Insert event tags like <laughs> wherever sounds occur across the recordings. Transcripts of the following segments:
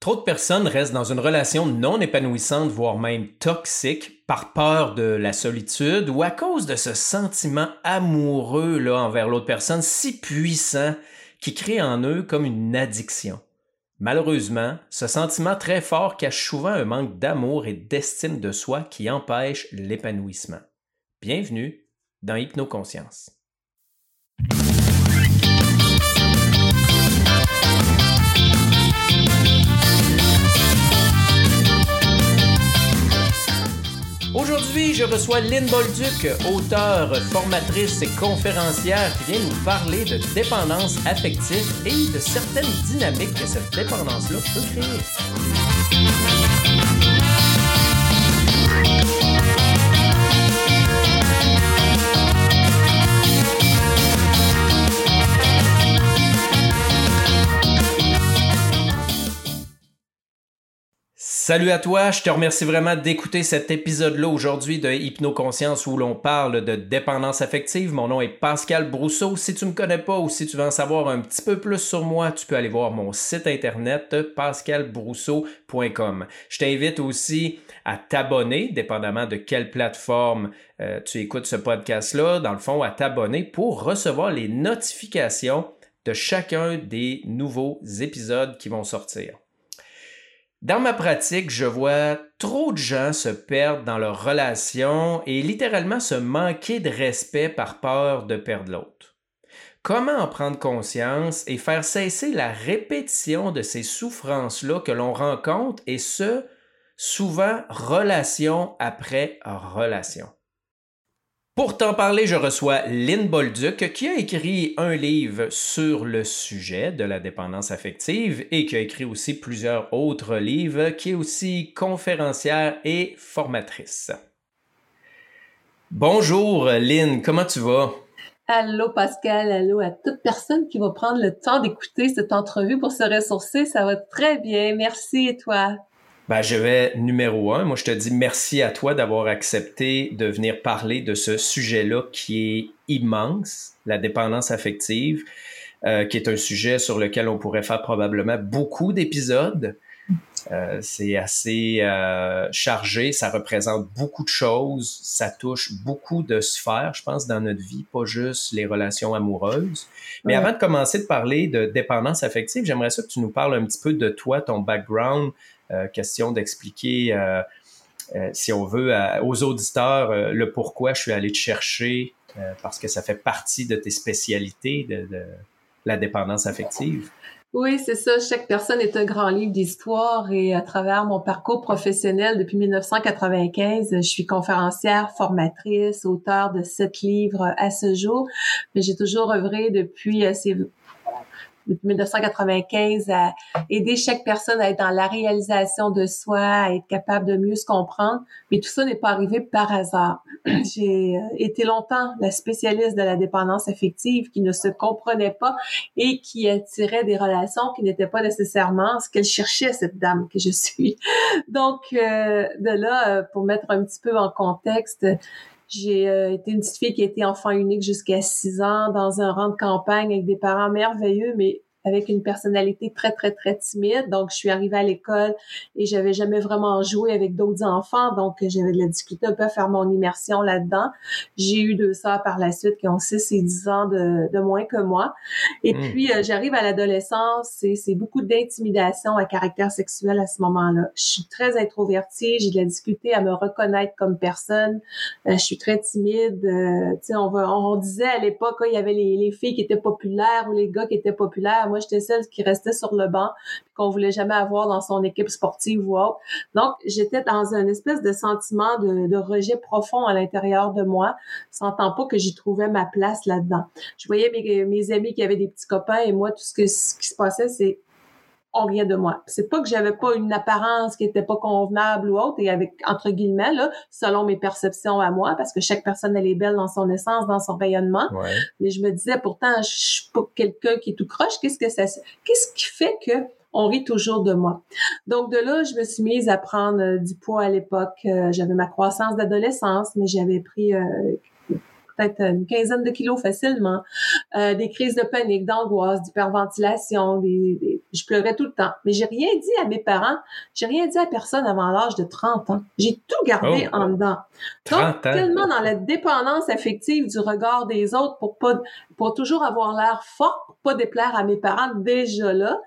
Trop de personnes restent dans une relation non épanouissante, voire même toxique, par peur de la solitude ou à cause de ce sentiment amoureux là, envers l'autre personne si puissant qui crée en eux comme une addiction. Malheureusement, ce sentiment très fort cache souvent un manque d'amour et d'estime de soi qui empêche l'épanouissement. Bienvenue dans Hypnoconscience. Aujourd'hui, je reçois Lynn Bolduc, auteure, formatrice et conférencière qui vient nous parler de dépendance affective et de certaines dynamiques que cette dépendance-là peut créer. Salut à toi, je te remercie vraiment d'écouter cet épisode-là aujourd'hui de Hypnoconscience où l'on parle de dépendance affective. Mon nom est Pascal Brousseau. Si tu ne me connais pas ou si tu veux en savoir un petit peu plus sur moi, tu peux aller voir mon site internet pascalbrousseau.com. Je t'invite aussi à t'abonner, dépendamment de quelle plateforme euh, tu écoutes ce podcast-là, dans le fond, à t'abonner pour recevoir les notifications de chacun des nouveaux épisodes qui vont sortir. Dans ma pratique, je vois trop de gens se perdre dans leurs relations et littéralement se manquer de respect par peur de perdre l'autre. Comment en prendre conscience et faire cesser la répétition de ces souffrances-là que l'on rencontre et ce, souvent relation après relation? Pour t'en parler, je reçois Lynn Bolduc qui a écrit un livre sur le sujet de la dépendance affective et qui a écrit aussi plusieurs autres livres, qui est aussi conférencière et formatrice. Bonjour Lynn, comment tu vas? Allô Pascal, allô à toute personne qui va prendre le temps d'écouter cette entrevue pour se ressourcer, ça va très bien, merci et toi? Ben, je vais numéro un. Moi, je te dis merci à toi d'avoir accepté de venir parler de ce sujet-là qui est immense, la dépendance affective, euh, qui est un sujet sur lequel on pourrait faire probablement beaucoup d'épisodes. Euh, c'est assez euh, chargé, ça représente beaucoup de choses, ça touche beaucoup de sphères, je pense, dans notre vie, pas juste les relations amoureuses. Mais avant de commencer de parler de dépendance affective, j'aimerais ça que tu nous parles un petit peu de toi, ton background, question d'expliquer, euh, euh, si on veut, aux auditeurs le pourquoi je suis allé te chercher, parce que ça fait partie de tes spécialités de, la dépendance affective. Oui, c'est ça. Chaque personne est un grand livre d'histoire et à travers mon parcours professionnel depuis 1995, je suis conférencière, formatrice, auteur de sept livres à ce jour. Mais j'ai toujours œuvré depuis ces depuis 1995 à aider chaque personne à être dans la réalisation de soi, à être capable de mieux se comprendre. Mais tout ça n'est pas arrivé par hasard. <clears throat> J'ai euh, été longtemps la spécialiste de la dépendance affective qui ne se comprenait pas et qui attirait des relations qui n'étaient pas nécessairement ce qu'elle cherchait, cette dame que je suis. <laughs> Donc, euh, de là, euh, pour mettre un petit peu en contexte, j'ai été une petite fille qui a enfant unique jusqu'à 6 ans dans un rang de campagne avec des parents merveilleux, mais avec une personnalité très, très, très timide. Donc, je suis arrivée à l'école et j'avais jamais vraiment joué avec d'autres enfants. Donc, j'avais de la difficulté un peu à faire mon immersion là-dedans. J'ai eu deux sœurs par la suite qui ont 6 et 10 ans de, de moins que moi. Et hmm. puis, euh, j'arrive à l'adolescence et c'est beaucoup d'intimidation à caractère sexuel à ce moment-là. Je suis très introvertie, j'ai de la difficulté à me reconnaître comme personne. Euh, je suis très timide. Euh, tu sais, on, on, disait à l'époque, il y avait les, les filles qui étaient populaires ou les gars qui étaient populaires moi, j'étais celle qui restait sur le banc, qu'on voulait jamais avoir dans son équipe sportive ou autre. Donc, j'étais dans un espèce de sentiment de, rejet profond à l'intérieur de moi, sentant pas que j'y trouvais ma place là-dedans. Je voyais mes, mes amis qui avaient des petits copains et moi, tout ce, que, ce qui se passait, c'est on rien de moi. C'est pas que j'avais pas une apparence qui était pas convenable ou autre, et avec entre guillemets là, selon mes perceptions à moi, parce que chaque personne elle est belle dans son essence, dans son rayonnement. Mais je me disais pourtant, je suis pas quelqu'un qui est tout croche. Qu'est-ce que ça, qu'est-ce qui fait que on rit toujours de moi? Donc de là, je me suis mise à prendre euh, du poids à l'époque. Euh, j'avais ma croissance d'adolescence, mais j'avais pris euh, peut-être une quinzaine de kilos facilement, euh, des crises de panique, d'angoisse, d'hyperventilation, des, je pleurais tout le temps. Mais j'ai rien dit à mes parents, j'ai rien dit à personne avant l'âge de 30 ans. J'ai tout gardé oh. en dedans. Donc, tellement dans la dépendance affective du regard des autres pour pas, pour toujours avoir l'air fort, pour pas déplaire à mes parents déjà là.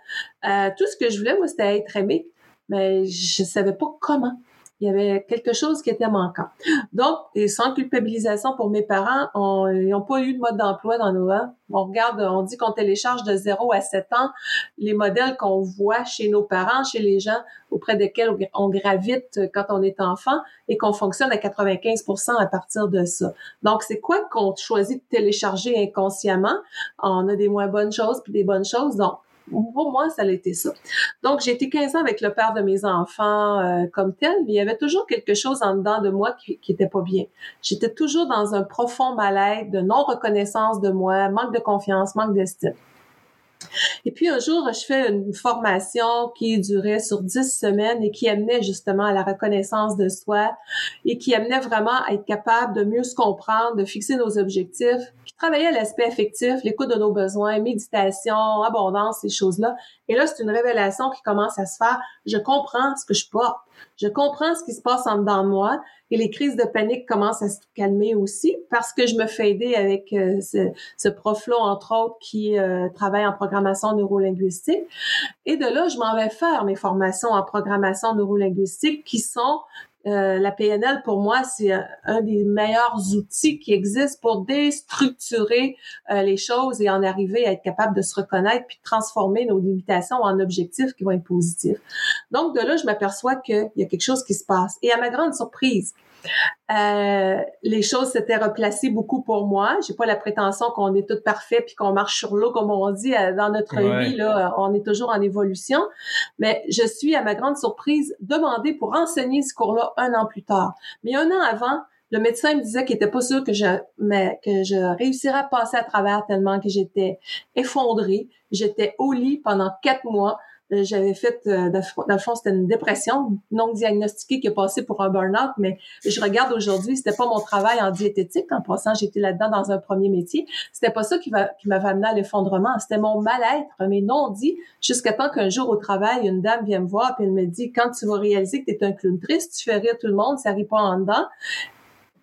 Euh, tout ce que je voulais, moi, c'était être aimé, mais je savais pas comment il y avait quelque chose qui était manquant. Donc, et sans culpabilisation pour mes parents, on, ils n'ont pas eu de mode d'emploi dans nos ans. On regarde, on dit qu'on télécharge de 0 à 7 ans les modèles qu'on voit chez nos parents, chez les gens auprès desquels on gravite quand on est enfant et qu'on fonctionne à 95% à partir de ça. Donc, c'est quoi qu'on choisit de télécharger inconsciemment? On a des moins bonnes choses puis des bonnes choses. Donc, pour moi, ça a ça. Donc, j'ai été 15 ans avec le père de mes enfants euh, comme tel, mais il y avait toujours quelque chose en dedans de moi qui, qui était pas bien. J'étais toujours dans un profond mal-être, de non-reconnaissance de moi, manque de confiance, manque d'estime. Et puis un jour, je fais une formation qui durait sur dix semaines et qui amenait justement à la reconnaissance de soi et qui amenait vraiment à être capable de mieux se comprendre, de fixer nos objectifs, qui travaillait l'aspect affectif, l'écoute de nos besoins, méditation, abondance, ces choses-là. Et là, c'est une révélation qui commence à se faire. Je comprends ce que je porte. Je comprends ce qui se passe en dedans de moi et les crises de panique commencent à se calmer aussi parce que je me fais aider avec euh, ce, ce prof-là, entre autres, qui euh, travaille en programmation neurolinguistique. Et de là, je m'en vais faire mes formations en programmation neurolinguistique qui sont euh, la PNL, pour moi, c'est un, des meilleurs outils qui existent pour déstructurer euh, les choses et en arriver à être capable de se reconnaître puis de transformer nos limitations en objectifs qui vont être positifs. Donc, de là, je m'aperçois qu'il y a quelque chose qui se passe. Et à ma grande surprise, euh, les choses s'étaient replacées beaucoup pour moi. J'ai pas la prétention qu'on est tout parfait puis qu'on marche sur l'eau comme on dit euh, dans notre vie là. On est toujours en évolution, mais je suis à ma grande surprise demandée pour enseigner ce cours-là un an plus tard. Mais un an avant, le médecin me disait qu'il était pas sûr que je mais que je réussirais à passer à travers tellement que j'étais effondrée. J'étais au lit pendant quatre mois. Euh, j'avais fait, euh, dans le fond, c'était une dépression non diagnostiquée qui est passée pour un burn-out, mais je regarde aujourd'hui, c'était pas mon travail en diététique. En passant, j'étais là-dedans dans un premier métier. C'était pas ça qui, va, qui m'avait amené à l'effondrement. C'était mon mal-être, mes non-dits, jusqu'à temps qu'un jour au travail, une dame vient me voir et elle me dit, quand tu vas réaliser que tu es un clown triste, tu fais rire tout le monde, ça arrive pas en dedans,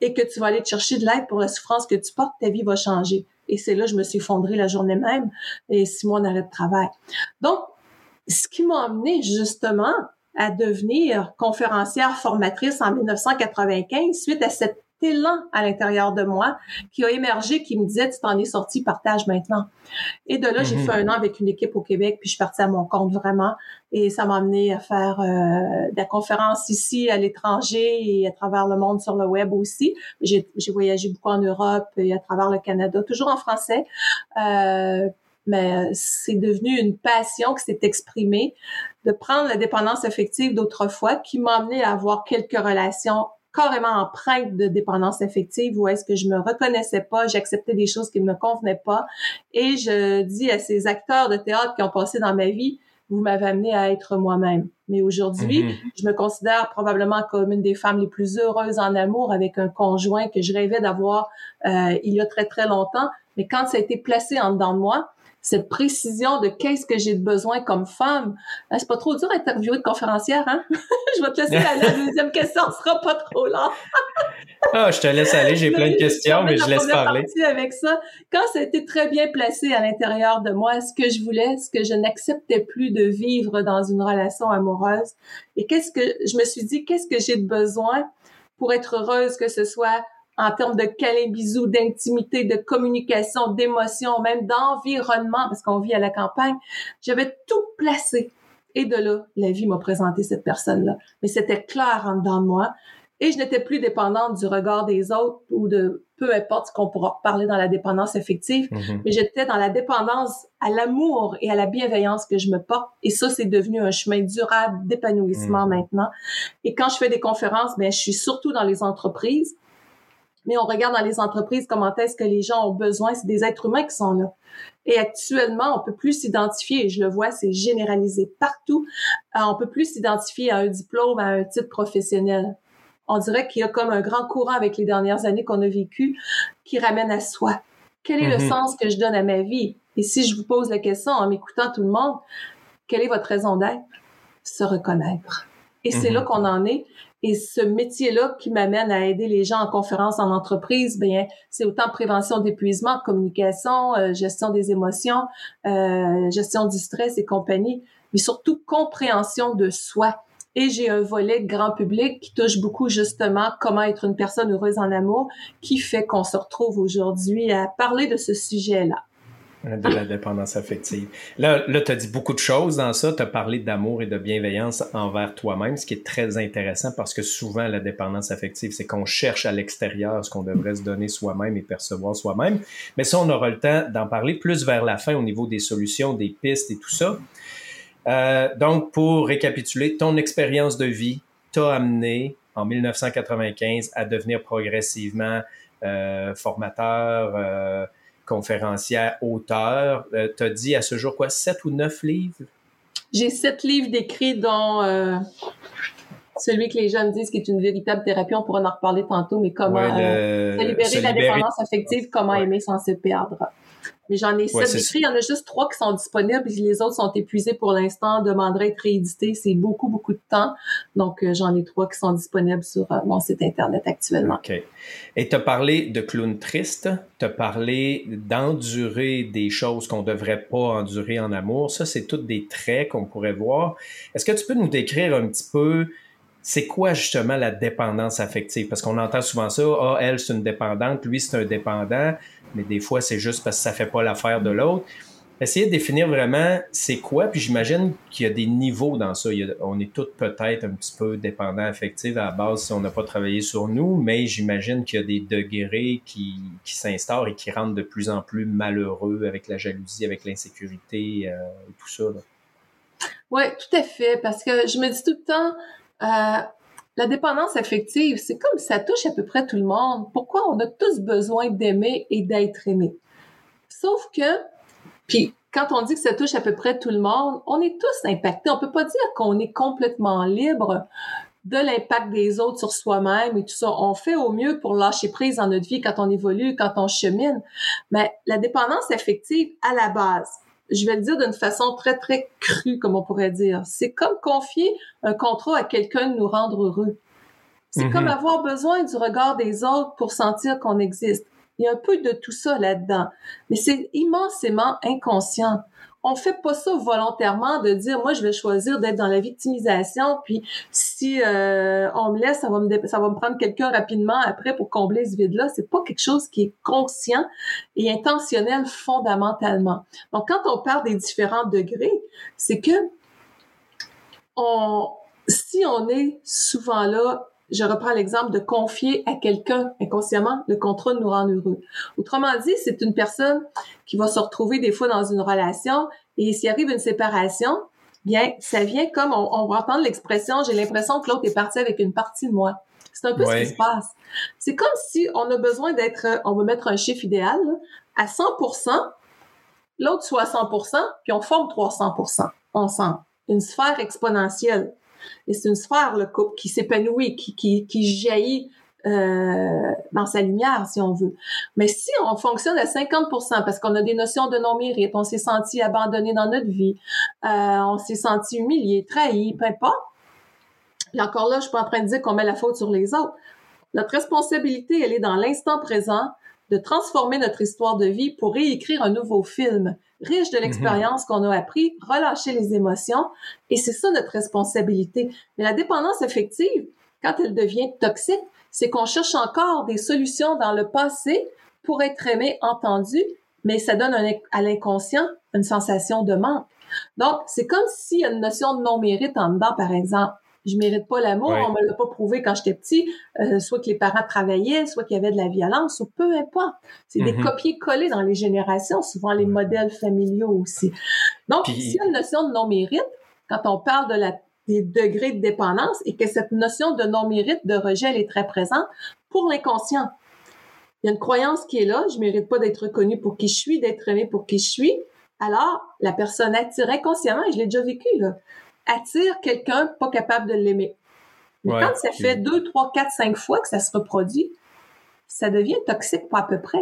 et que tu vas aller te chercher de l'aide pour la souffrance que tu portes, ta vie va changer. Et c'est là, je me suis effondrée la journée même et six mois d'arrêt de travail. Donc, ce qui m'a amené justement à devenir conférencière formatrice en 1995 suite à cet élan à l'intérieur de moi qui a émergé, qui me disait, tu t'en es sorti, partage maintenant. Et de là, j'ai mhm. fait un an avec une équipe au Québec, puis je suis partie à mon compte vraiment. Et ça m'a amené à faire euh, de la conférence ici, à l'étranger et à travers le monde sur le web aussi. J'ai voyagé beaucoup en Europe et à travers le Canada, toujours en français. Euh, mais euh, c'est devenu une passion qui s'est exprimée de prendre la dépendance affective d'autrefois qui m'a amené à avoir quelques relations carrément empreintes de dépendance affective où est-ce que je me reconnaissais pas, j'acceptais des choses qui ne me convenaient pas et je dis à ces acteurs de théâtre qui ont passé dans ma vie, vous m'avez amené à être moi-même. Mais aujourd'hui, mm-hmm. je me considère probablement comme une des femmes les plus heureuses en amour avec un conjoint que je rêvais d'avoir euh, il y a très très longtemps. Mais quand ça a été placé en dedans de moi, cette précision de qu'est-ce que j'ai de besoin comme femme. Hein, c'est pas trop dur d'interviewer de conférencière, hein? <laughs> je vais te laisser aller. La <laughs> deuxième question sera pas trop long. <laughs> ah, je te laisse aller. J'ai plein de questions, mais je laisse parler. avec ça. Quand ça a été très bien placé à l'intérieur de moi, ce que je voulais, ce que je n'acceptais plus de vivre dans une relation amoureuse? Et qu'est-ce que je me suis dit, qu'est-ce que j'ai de besoin pour être heureuse, que ce soit en termes de câlin, bisous, d'intimité, de communication, d'émotion, même d'environnement, parce qu'on vit à la campagne. J'avais tout placé. Et de là, la vie m'a présenté cette personne-là. Mais c'était clair en dedans de moi. Et je n'étais plus dépendante du regard des autres ou de peu importe ce qu'on pourra parler dans la dépendance affective, mm-hmm. mais j'étais dans la dépendance à l'amour et à la bienveillance que je me porte. Et ça, c'est devenu un chemin durable d'épanouissement mm. maintenant. Et quand je fais des conférences, ben, je suis surtout dans les entreprises mais on regarde dans les entreprises comment est-ce que les gens ont besoin. C'est des êtres humains qui sont là. Et actuellement, on peut plus s'identifier, et je le vois, c'est généralisé partout. Euh, on peut plus s'identifier à un diplôme, à un titre professionnel. on dirait qu'il y a comme un grand courant avec les dernières années qu'on a vécues qui ramène à soi. Quel est le mm-hmm. sens que je donne à ma vie? Et si je vous pose la question en m'écoutant tout le monde, quelle est votre raison d'être? Se reconnaître. Et c'est mm-hmm. là qu'on en est. Et ce métier-là qui m'amène à aider les gens en conférence en entreprise, bien, c'est autant prévention d'épuisement, communication, euh, gestion des émotions, euh, gestion du stress et compagnie, mais surtout compréhension de soi. Et j'ai un volet grand public qui touche beaucoup justement comment être une personne heureuse en amour, qui fait qu'on se retrouve aujourd'hui à parler de ce sujet-là. De la dépendance affective. Là, là tu as dit beaucoup de choses dans ça. Tu as parlé d'amour et de bienveillance envers toi-même, ce qui est très intéressant parce que souvent, la dépendance affective, c'est qu'on cherche à l'extérieur ce qu'on devrait se donner soi-même et percevoir soi-même. Mais ça, on aura le temps d'en parler plus vers la fin au niveau des solutions, des pistes et tout ça. Euh, donc, pour récapituler, ton expérience de vie t'a amené en 1995 à devenir progressivement euh, formateur, euh, conférencière, auteur. Euh, tu as dit à ce jour quoi, sept ou neuf livres? J'ai sept livres d'écrits dont euh, celui que les jeunes disent qui est une véritable thérapie, on pourra en reparler tantôt, mais comment euh, se libérer de la dépendance affective, comment aimer sans se perdre. Mais j'en ai sept écrits. Il y en a juste trois qui sont disponibles. Les autres sont épuisés pour l'instant, demanderaient être réédités. C'est beaucoup, beaucoup de temps. Donc, euh, j'en ai trois qui sont disponibles sur euh, mon site Internet actuellement. OK. Et tu as parlé de clown triste. Tu as parlé d'endurer des choses qu'on ne devrait pas endurer en amour. Ça, c'est toutes des traits qu'on pourrait voir. Est-ce que tu peux nous décrire un petit peu c'est quoi justement la dépendance affective? Parce qu'on entend souvent ça, ah, elle, c'est une dépendante, lui, c'est un dépendant mais des fois, c'est juste parce que ça fait pas l'affaire de l'autre. Essayez de définir vraiment c'est quoi, puis j'imagine qu'il y a des niveaux dans ça. on est tous peut-être un petit peu dépendants affectifs à la base si on n'a pas travaillé sur nous, mais j'imagine qu'il y a des degrés qui, qui s'instaurent et qui rendent de plus en plus malheureux avec la jalousie, avec l'insécurité euh, et tout ça. Oui, tout à fait, parce que je me dis tout le temps, euh, la dépendance affective, c'est comme ça touche à peu près tout le monde. Pourquoi on a tous besoin d'aimer et d'être aimé? Sauf que, puis quand on dit que ça touche à peu près tout le monde, on est tous impactés. On peut pas dire qu'on est complètement libre de l'impact des autres sur soi-même et tout ça. On fait au mieux pour lâcher prise dans notre vie quand on évolue, quand on chemine. Mais la dépendance affective, à la base, je vais le dire d'une façon très, très crue, comme on pourrait dire. C'est comme confier un contrat à quelqu'un de nous rendre heureux. C'est comme mhm. avoir besoin du regard des autres pour sentir qu'on existe. Il y a un peu de tout ça là-dedans. Mais c'est immensément inconscient on fait pas ça volontairement de dire moi je vais choisir d'être dans la victimisation puis si euh, on me laisse ça va me ça va me prendre quelqu'un rapidement après pour combler ce vide là c'est pas quelque chose qui est conscient et intentionnel fondamentalement. Donc quand on parle des différents degrés c'est que on si on est souvent là je reprends l'exemple de confier à quelqu'un inconsciemment le contrat nous rend heureux. Autrement dit, c'est une personne qui va se retrouver des fois dans une relation et s'il arrive une séparation, bien, ça vient comme on, va entendre l'expression, j'ai l'impression que l'autre est parti avec une partie de moi. C'est un peu ce qui se passe. C'est comme si on a besoin d'être, on va mettre un chiffre idéal, à 100%, l'autre soit à 100%, puis on forme 300% ensemble. Une sphère exponentielle. Et c'est une sphère, le couple, qui s'épanouit, qui, qui, qui jaillit euh, dans sa lumière, si on veut. Mais si on fonctionne à 50% parce qu'on a des notions de non-mérite, on s'est senti abandonné dans notre vie, euh, on s'est senti humilié, trahi, peu importe. Et encore là, je suis pas en train de dire qu'on met la faute sur les autres. Notre responsabilité, elle est dans l'instant présent de transformer notre histoire de vie pour réécrire un nouveau film riche de l'expérience qu'on a appris, relâcher les émotions. Et c'est ça notre responsabilité. Mais la dépendance affective, quand elle devient toxique, c'est qu'on cherche encore des solutions dans le passé pour être aimé, entendu, mais ça donne à l'inconscient une sensation de manque. Donc, c'est comme s'il y a une notion de non-mérite en dedans, par exemple je mérite pas l'amour, on me l'a pas prouvé quand j'étais petit, euh, soit que les parents travaillaient, soit qu'il y avait de la violence, ou peu importe. C'est des mm-hmm. copier-coller dans les générations, souvent les modèles familiaux aussi. Donc, s'il y a une notion de non-mérite, quand on parle de la, des degrés de dépendance et que cette notion de non-mérite, de rejet, elle est très présente pour l'inconscient. Il y a une croyance qui est là, je mérite pas d'être reconnu pour qui je suis, d'être aimé pour qui je suis. Alors, la personne attire inconsciemment, et je l'ai déjà vécu, là, attire quelqu'un pas capable de l'aimer. Mais quand ça fait deux, trois, quatre, cinq fois que ça se reproduit, ça devient toxique pas à peu près.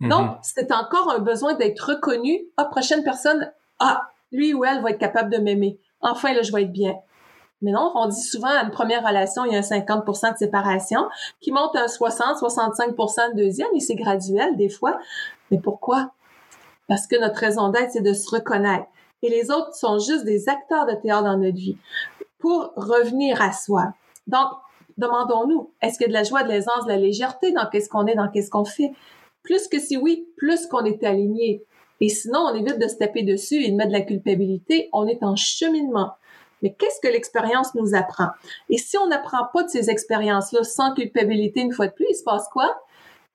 Mm-hmm. Donc, c'est encore un besoin d'être reconnu. Ah, prochaine personne, ah, lui ou elle va être capable de m'aimer. Enfin, là, je vais être bien. Mais non, on dit souvent à une première relation, il y a un 50% de séparation qui monte à un 60, 65% de deuxième et c'est graduel des fois. Mais pourquoi? Parce que notre raison d'être, c'est de se reconnaître. Et les autres sont juste des acteurs de théâtre dans notre vie pour revenir à soi. Donc, demandons-nous, est-ce qu'il y a de la joie, de l'aisance, de la légèreté dans qu'est-ce qu'on est, dans qu'est-ce qu'on fait? Plus que si oui, plus qu'on est aligné. Et sinon, on évite de se taper dessus et de mettre de la culpabilité. On est en cheminement. Mais qu'est-ce que l'expérience nous apprend? Et si on n'apprend pas de ces expériences-là sans culpabilité une fois de plus, il se passe quoi?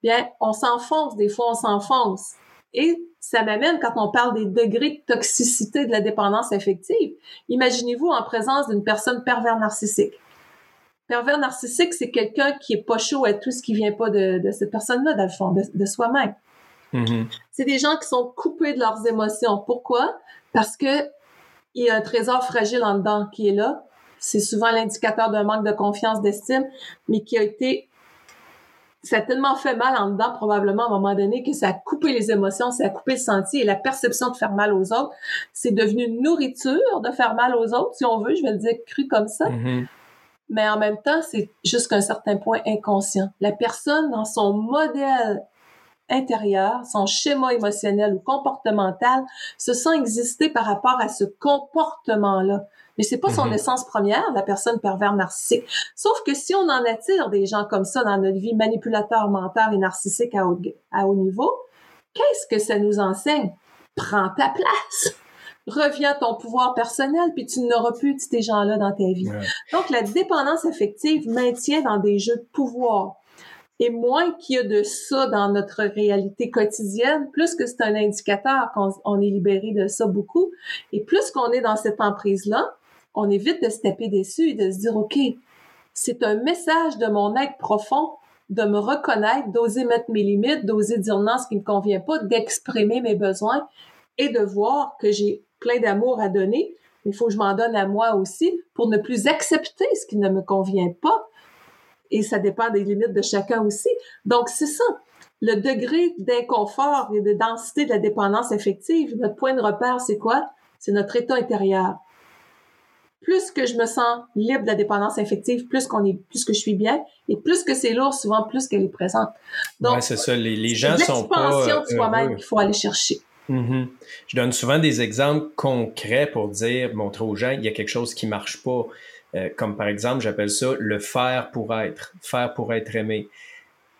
Bien, on s'enfonce, des fois on s'enfonce. Et ça m'amène quand on parle des degrés de toxicité de la dépendance affective. Imaginez-vous en présence d'une personne pervers narcissique. Pervers narcissique, c'est quelqu'un qui est pas chaud à tout ce qui vient pas de, cette personne-là, dans le fond, de, soi-même. Mm-hmm. C'est des gens qui sont coupés de leurs émotions. Pourquoi? Parce que il y a un trésor fragile en dedans qui est là. C'est souvent l'indicateur d'un manque de confiance, d'estime, mais qui a été ça a tellement fait mal en dedans, probablement, à un moment donné, que ça a coupé les émotions, ça a coupé le sentier et la perception de faire mal aux autres. C'est devenu une nourriture de faire mal aux autres, si on veut, je vais le dire cru comme ça. Mm-hmm. Mais en même temps, c'est jusqu'à un certain point inconscient. La personne, dans son modèle intérieur, son schéma émotionnel ou comportemental, se sent exister par rapport à ce comportement-là. Mais c'est pas son mhm. essence première, la personne pervers narcissique. Sauf que si on en attire des gens comme ça dans notre vie, manipulateurs mentaux et narcissiques à haut, à haut niveau, qu'est-ce que ça nous enseigne? Prends ta place! Reviens à ton pouvoir personnel, puis tu n'auras plus ces gens-là dans ta vie. Donc, la dépendance affective maintient dans des jeux de pouvoir. Et moins qu'il y a de ça dans notre réalité quotidienne, plus que c'est un indicateur qu'on est libéré de ça beaucoup, et plus qu'on est dans cette emprise-là, on évite de se taper dessus et de se dire, OK, c'est un message de mon être profond de me reconnaître, d'oser mettre mes limites, d'oser dire non ce qui ne me convient pas, d'exprimer mes besoins et de voir que j'ai plein d'amour à donner. Il faut que je m'en donne à moi aussi pour ne plus accepter ce qui ne me convient pas. Et ça dépend des limites de chacun aussi. Donc, c'est ça. Le degré d'inconfort et de densité de la dépendance affective, notre point de repère, c'est quoi? C'est notre état intérieur plus que je me sens libre de la dépendance affective, plus qu'on est, plus que je suis bien, et plus que c'est lourd, souvent plus qu'elle est présente. Donc, c'est ça. Les, les gens sont pas. L'expansion de soi-même qu'il faut aller chercher. Mm-hmm. Je donne souvent des exemples concrets pour dire, montrer aux gens, il y a quelque chose qui marche pas. Euh, comme par exemple, j'appelle ça le faire pour être, faire pour être aimé.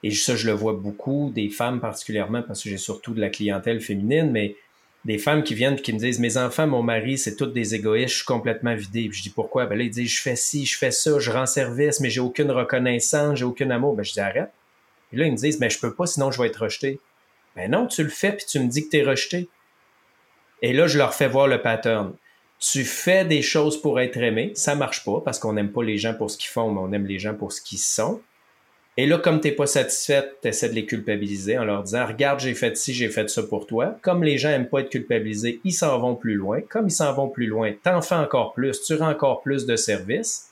Et ça, je le vois beaucoup, des femmes particulièrement, parce que j'ai surtout de la clientèle féminine, mais des femmes qui viennent et qui me disent Mes enfants, mon mari, c'est tous des égoïstes, je suis complètement vidé. Puis je dis Pourquoi? Ben là, ils disent Je fais ci, je fais ça, je rends service, mais j'ai aucune reconnaissance, j'ai aucun amour. Ben, je dis Arrête. Et là, ils me disent Mais je peux pas, sinon je vais être rejeté. Ben non, tu le fais, puis tu me dis que tu es rejeté. Et là, je leur fais voir le pattern. Tu fais des choses pour être aimé, ça marche pas parce qu'on n'aime pas les gens pour ce qu'ils font, mais on aime les gens pour ce qu'ils sont. Et là, comme tu n'es pas satisfaite, tu essaies de les culpabiliser en leur disant Regarde, j'ai fait ci, j'ai fait ça pour toi. Comme les gens n'aiment pas être culpabilisés, ils s'en vont plus loin. Comme ils s'en vont plus loin, t'en fais encore plus, tu rends encore plus de services.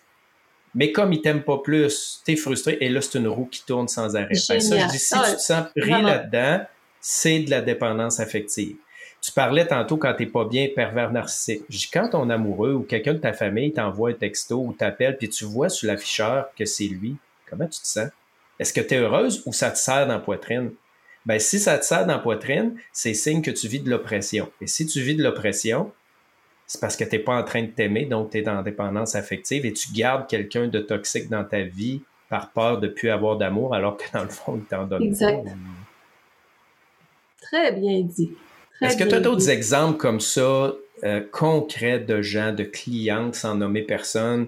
Mais comme ils t'aiment pas plus, tu es frustré. Et là, c'est une roue qui tourne sans arrêt. ça, je dis, si tu te sens pris là-dedans, c'est de la dépendance affective. Tu parlais tantôt quand t'es pas bien pervers narcissique. Je dis, quand ton amoureux ou quelqu'un de ta famille t'envoie un texto ou t'appelle puis tu vois sur l'afficheur que c'est lui, comment tu te sens? Est-ce que tu es heureuse ou ça te serre dans la poitrine? Ben, si ça te serre dans la poitrine, c'est signe que tu vis de l'oppression. Et si tu vis de l'oppression, c'est parce que tu n'es pas en train de t'aimer, donc tu es en dépendance affective et tu gardes quelqu'un de toxique dans ta vie par peur de ne plus avoir d'amour, alors que dans le fond, il t'en donne exact. Très bien dit. Est-ce que tu as d'autres exemples comme ça, euh, concrets de gens, de clientes, sans nommer personne,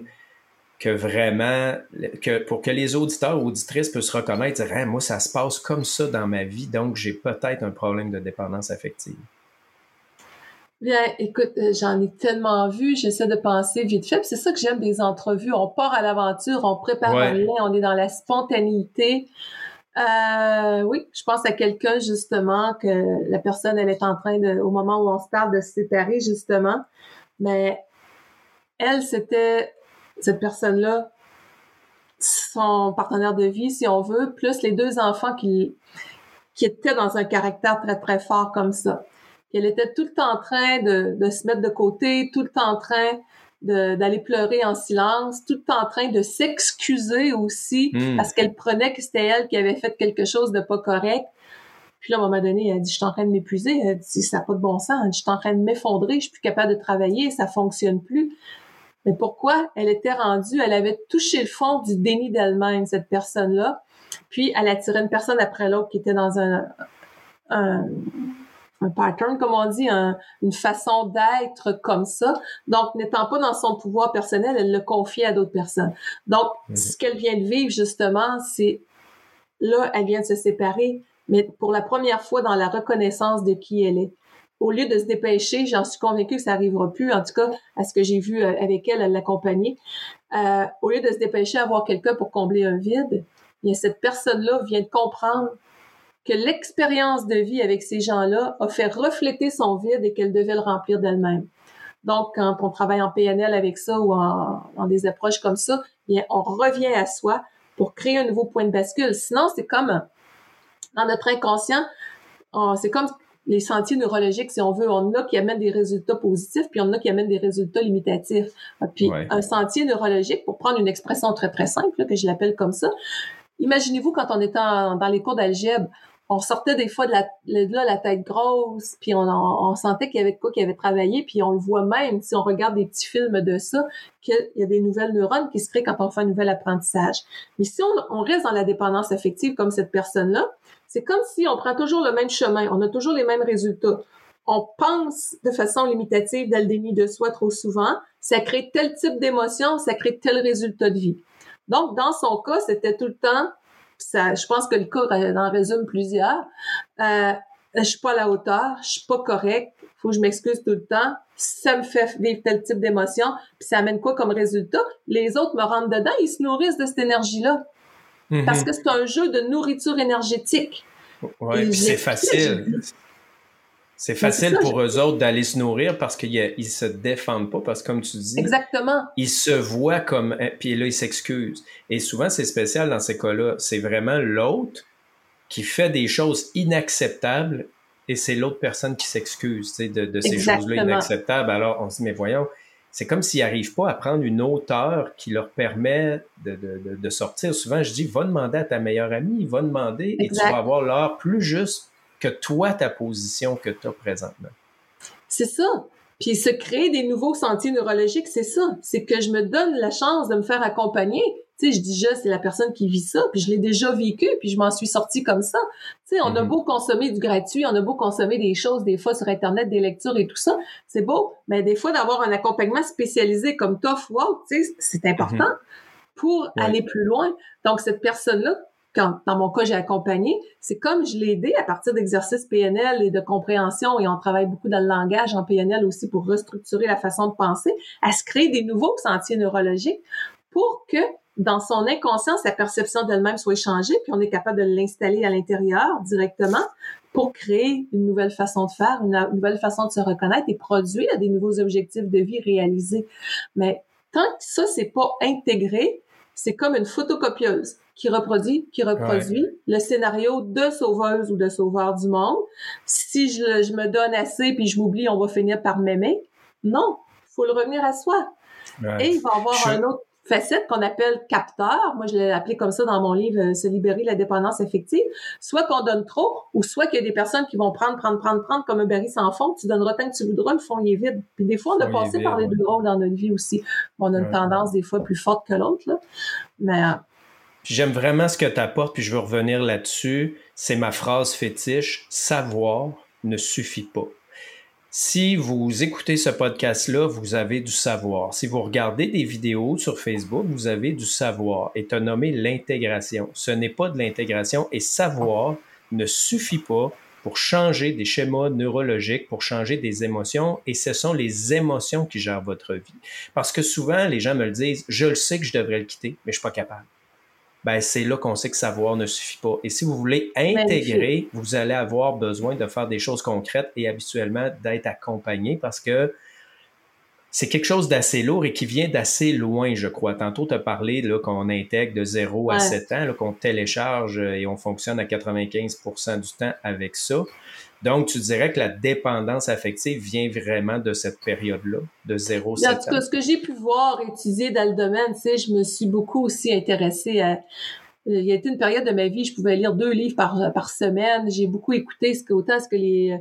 que vraiment, que pour que les auditeurs ou auditrices puissent reconnaître, dire, hein, moi, ça se passe comme ça dans ma vie, donc j'ai peut-être un problème de dépendance affective? Bien, écoute, euh, j'en ai tellement vu, j'essaie de penser vite fait. C'est ça que j'aime des entrevues. On part à l'aventure, on prépare un lien, on est dans la spontanéité. Euh, oui, je pense à quelqu'un justement que la personne, elle est en train de, au moment où on se parle de se séparer justement, mais elle, c'était cette personne-là son partenaire de vie, si on veut, plus les deux enfants qui, qui étaient dans un caractère très, très fort comme ça. Qu'elle était tout le temps en train de, de se mettre de côté, tout le temps en train d'aller pleurer en silence, tout le temps en train de s'excuser aussi hmm. parce qu'elle prenait que c'était elle qui avait fait quelque chose de pas correct. Puis là, à un moment donné, elle dit, je suis en train de m'épuiser. Elle dit, ça n'a pas de bon sens. Elle dit, je suis en train de m'effondrer. Je suis plus capable de travailler. Ça fonctionne plus. Mais pourquoi? Elle était rendue, elle avait touché le fond du déni d'elle-même, cette personne-là. Puis, elle attirait une personne après l'autre qui était dans un, un, un pattern, comme on dit, une façon d'être comme ça. Donc, n'étant pas dans son pouvoir personnel, elle le confiait à d'autres personnes. Donc, mhm. ce qu'elle vient de vivre, justement, c'est là, elle vient de se séparer, mais pour la première fois dans la reconnaissance de qui elle est. Au lieu de se dépêcher, j'en suis convaincue que ça arrivera plus, en tout cas, à ce que j'ai vu euh, avec elle, l'accompagner. Euh, au lieu de se dépêcher à voir quelqu'un pour combler un vide, bien, cette personne-là vient de comprendre que l'expérience de vie avec ces gens-là a fait refléter son vide et qu'elle devait le remplir d'elle-même. Donc, quand on travaille en PNL avec ça ou en, des approches comme ça, bien, on revient à soi pour créer un nouveau point de bascule. Sinon, c'est comme dans notre inconscient, c'est comme les sentiers neurologiques, si on veut, on a qui amènent des résultats positifs, puis on a qui amènent des résultats limitatifs. Puis un sentier neurologique, pour prendre une expression très très simple, que je l'appelle comme ça, imaginez-vous quand on était dans les cours d'algèbre, on sortait des fois de la, là, la tête grosse, puis on, on, sentait qu'il y avait quoi qui avait travaillé, puis on le voit même si on regarde des petits films de ça, qu'il y a des nouvelles neurones qui se créent quand on fait un nouvel apprentissage. Mais si on, on reste dans la dépendance affective comme cette personne-là, c'est comme si on prend toujours le même chemin, on a toujours les mêmes résultats. On pense de façon limitative dans le déni de soi trop souvent, ça crée tel type d'émotion, ça crée tel résultat de vie. Donc, dans son cas, c'était tout le temps ça, je pense que le cas en résume plusieurs. Euh, je suis pas à la hauteur, je suis pas correct, faut que je m'excuse tout le temps. Ça me fait vivre tel type d'émotion, puis ça amène quoi comme résultat? Les autres me rentrent dedans, ils se nourrissent de cette énergie-là, mm-hmm. parce que c'est un jeu de nourriture énergétique. Ouais, c'est facile. C'est facile pour eux autres d'aller se nourrir parce qu'ils ne se défendent pas, parce que comme tu dis, Exactement. ils se voient comme, hein, puis là, ils s'excusent. Et souvent, c'est spécial dans ces cas-là. C'est vraiment l'autre qui fait des choses inacceptables et c'est l'autre personne qui s'excuse de, de ces choses-là inacceptables. Alors, on se dit, mais voyons, c'est comme s'ils n'arrivent pas à prendre une hauteur qui leur permet de, de, de, sortir. Souvent, je dis, va demander à ta meilleure amie, va demander et tu vas avoir l'heure plus juste que toi, ta position que tu as présentement. C'est ça. Puis se créer des nouveaux sentiers neurologiques, c'est ça. C'est que je me donne la chance de me faire accompagner. Tu sais, je dis déjà, c'est la personne qui vit ça, puis je l'ai déjà vécu, puis je m'en suis sortie comme ça. Tu sais, on a mm-hmm. beau consommer du gratuit, on a beau consommer des choses, des fois sur Internet, des lectures et tout ça, c'est beau, mais des fois d'avoir un accompagnement spécialisé comme Tough Walk, tu sais, c'est important mm-hmm. pour aller plus loin. Donc, cette personne-là, quand dans mon cas j'ai accompagné, c'est comme je l'ai aidé à partir d'exercices PNL et de compréhension et on travaille beaucoup dans le langage en PNL aussi pour restructurer la façon de penser, à se créer des nouveaux sentiers neurologiques pour que dans son inconscient, sa perception d'elle-même soit changée, puis on est capable de l'installer à l'intérieur directement pour créer une nouvelle façon de faire, une nouvelle façon de se reconnaître et produire des nouveaux objectifs de vie réalisés. Mais tant que ça, c'est pas intégré, c'est comme une photocopieuse qui reproduit, qui reproduit le scénario de sauveuse ou de sauveur du monde. Si je, je me donne assez puis je m'oublie, on va finir par m'aimer. Non, faut le revenir à soi. Et il va y avoir un autre facette qu'on appelle capteur. Moi, je l'ai appelé comme ça dans mon livre euh, Se libérer de la dépendance affective. Soit qu'on donne trop, ou soit qu'il y a des personnes qui vont prendre, prendre, prendre, prendre comme un baril sans fond. Tu donneras tant que tu voudras, le fond il est vide. Puis des fois, on a passé par les deux rôles dans notre vie aussi. On a une tendance des fois plus forte que l'autre, Mais euh, J'aime vraiment ce que tu apportes, puis je veux revenir là-dessus. C'est ma phrase fétiche. Savoir ne suffit pas. Si vous écoutez ce podcast-là, vous avez du savoir. Si vous regardez des vidéos sur Facebook, vous avez du savoir. Et as nommé l'intégration. Ce n'est pas de l'intégration et savoir ne suffit pas pour changer des schémas neurologiques, pour changer des émotions, et ce sont les émotions qui gèrent votre vie. Parce que souvent, les gens me le disent, je le sais que je devrais le quitter, mais je suis pas capable ben c'est là qu'on sait que savoir ne suffit pas. Et si vous voulez intégrer, vous allez avoir besoin de faire des choses concrètes et habituellement d'être accompagné parce que c'est quelque chose d'assez lourd et qui vient d'assez loin, je crois. Tantôt, tu as parlé qu'on intègre de 0 à 7 ans, qu'on télécharge et on fonctionne à 95% du temps avec ça. Donc, tu dirais que la dépendance affective vient vraiment de cette période-là, de 0 7 ans. En tout cas, ce que j'ai pu voir, étudier dans le domaine, tu sais, je me suis beaucoup aussi intéressée à... Il y a été une période de ma vie, je pouvais lire deux livres par, par semaine. J'ai beaucoup écouté ce que, autant ce que les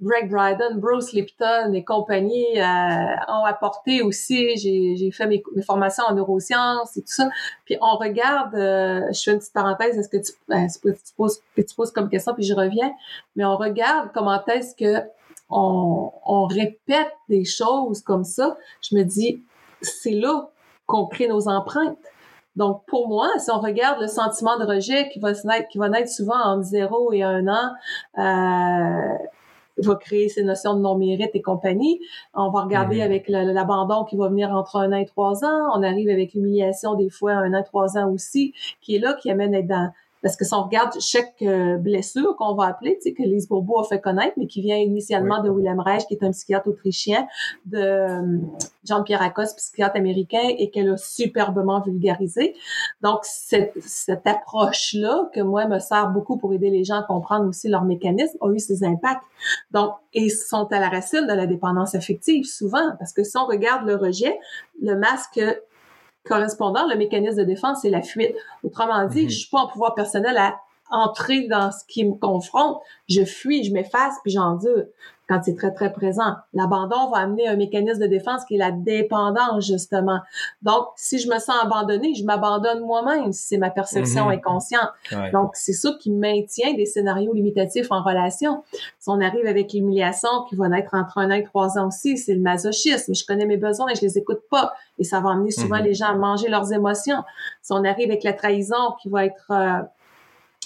Greg Bryden, Bruce Lipton et compagnie euh, ont apporté aussi. J'ai fait mes, formations en neurosciences et tout ça. Puis on regarde, euh, je fais une petite parenthèse, est-ce que tu, ben, tu, poses, tu poses comme question, puis je reviens. Mais on regarde comment est-ce que on, on répète des choses comme ça. Je me dis, c'est là qu'on crée nos empreintes. Donc, pour moi, si on regarde le sentiment de rejet qui va naître, qui va naître souvent entre 0 et 1 an, euh, va créer ces notions de non-mérite et compagnie. On va regarder mhm. avec l'abandon qui va venir entre un an et trois ans. On arrive avec l'humiliation des fois un an, trois ans aussi, qui est là, qui amène à être dans parce que si on regarde chaque euh, blessure qu'on va appeler, tu sais, que Lise Bourbeau a fait connaître, mais qui vient initialement de William Reich, qui est un psychiatre autrichien, de euh, Jean-Pierre Acoste, psychiatre américain, et qu'elle a superbement vulgarisé. Donc, cette, cette approche-là, que moi me sert beaucoup pour aider les gens à comprendre aussi leurs mécanismes, a eu ses impacts. Donc, et sont à la racine de la dépendance affective, souvent, parce que si on regarde le rejet, le masque correspondant, le mécanisme de défense, c'est la fuite. Autrement dit, mhm. je suis pas en pouvoir personnel à entrer dans ce qui me confronte. Je fuis, je m'efface, puis j'endure quand c'est très, très présent. L'abandon va amener un mécanisme de défense qui est la dépendance, justement. Donc, si je me sens abandonné, je m'abandonne moi-même si c'est ma perception mhm. inconsciente. Donc, c'est ça qui maintient des scénarios limitatifs en relation. Si on arrive avec l'humiliation qui va naître entre un an et trois ans aussi, c'est le masochisme. Je connais mes besoins et je les écoute pas. Et ça va amener souvent mhm. les gens à manger leurs émotions. Si on arrive avec la trahison qui va être... Euh,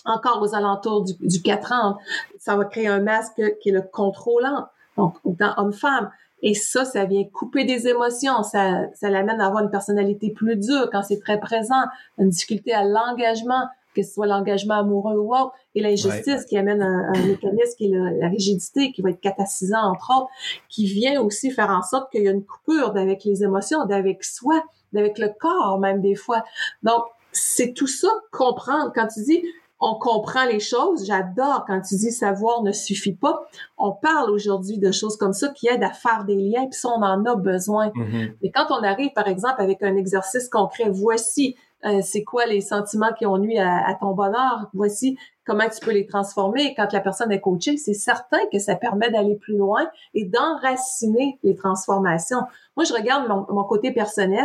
encore aux alentours du, du 4 ans, ça va créer un masque qui est le contrôlant, donc autant homme-femme. Et ça, ça vient couper des émotions, ça, ça l'amène à avoir une personnalité plus dure quand c'est très présent, une difficulté à l'engagement, que ce soit l'engagement amoureux ou autre, et l'injustice qui amène un, mécanisme qui est la rigidité, qui va être catascisant, entre autres, qui vient aussi faire en sorte qu'il y a une coupure d'avec les émotions, d'avec soi, d'avec le corps même des fois. Donc, c'est tout ça comprendre. Quand tu dis on comprend les choses. J'adore quand tu dis savoir ne suffit pas. On parle aujourd'hui de choses comme ça qui aident à faire des liens, puis ça, on en a besoin. Mm-hmm. Mais quand on arrive, par exemple, avec un exercice concret, voici euh, c'est quoi les sentiments qui ont nuit à, ton bonheur, voici comment tu peux les transformer. Quand la personne est coachée, c'est certain que ça permet d'aller plus loin et d'enraciner les transformations. Moi, je regarde mon, côté personnel.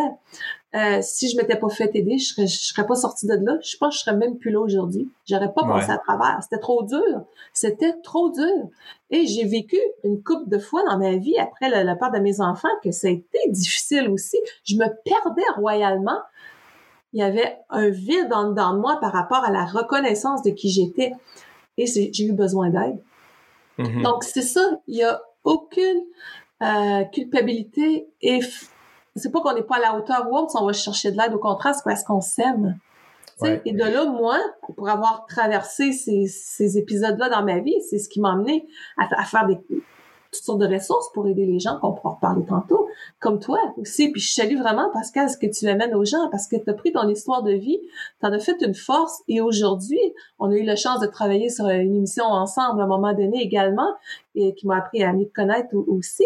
Euh, si je m'étais pas fait aider, je serais, je serais pas sortie de là. Je pense que je serais même plus là aujourd'hui. J'aurais pas pensé à travers. C'était trop dur. C'était trop dur. Et j'ai vécu une couple de fois dans ma vie après la, part de mes enfants que ça a été difficile aussi. Je me perdais royalement. Il y avait un vide en dedans de moi par rapport à la reconnaissance de qui j'étais. Et j'ai eu besoin d'aide. Mm-hmm. Donc, c'est ça. Il y a aucune euh, culpabilité et c'est pas qu'on n'est pas à la hauteur ou autre, si on va chercher de l'aide, au contraire, c'est parce qu'on s'aime. Et de là, moi, pour avoir traversé ces, ces épisodes-là dans ma vie, c'est ce qui m'a amené à, faire des, toutes sortes de ressources pour aider les gens qu'on pourra reparler tantôt, comme toi aussi. Puis je salue vraiment, Pascal, ce que tu amènes aux gens, parce que tu as pris ton histoire de vie, tu en as fait une force, et aujourd'hui, on a eu la chance de travailler sur une émission ensemble à un moment donné également, et qui m'a appris à mieux te connaître aussi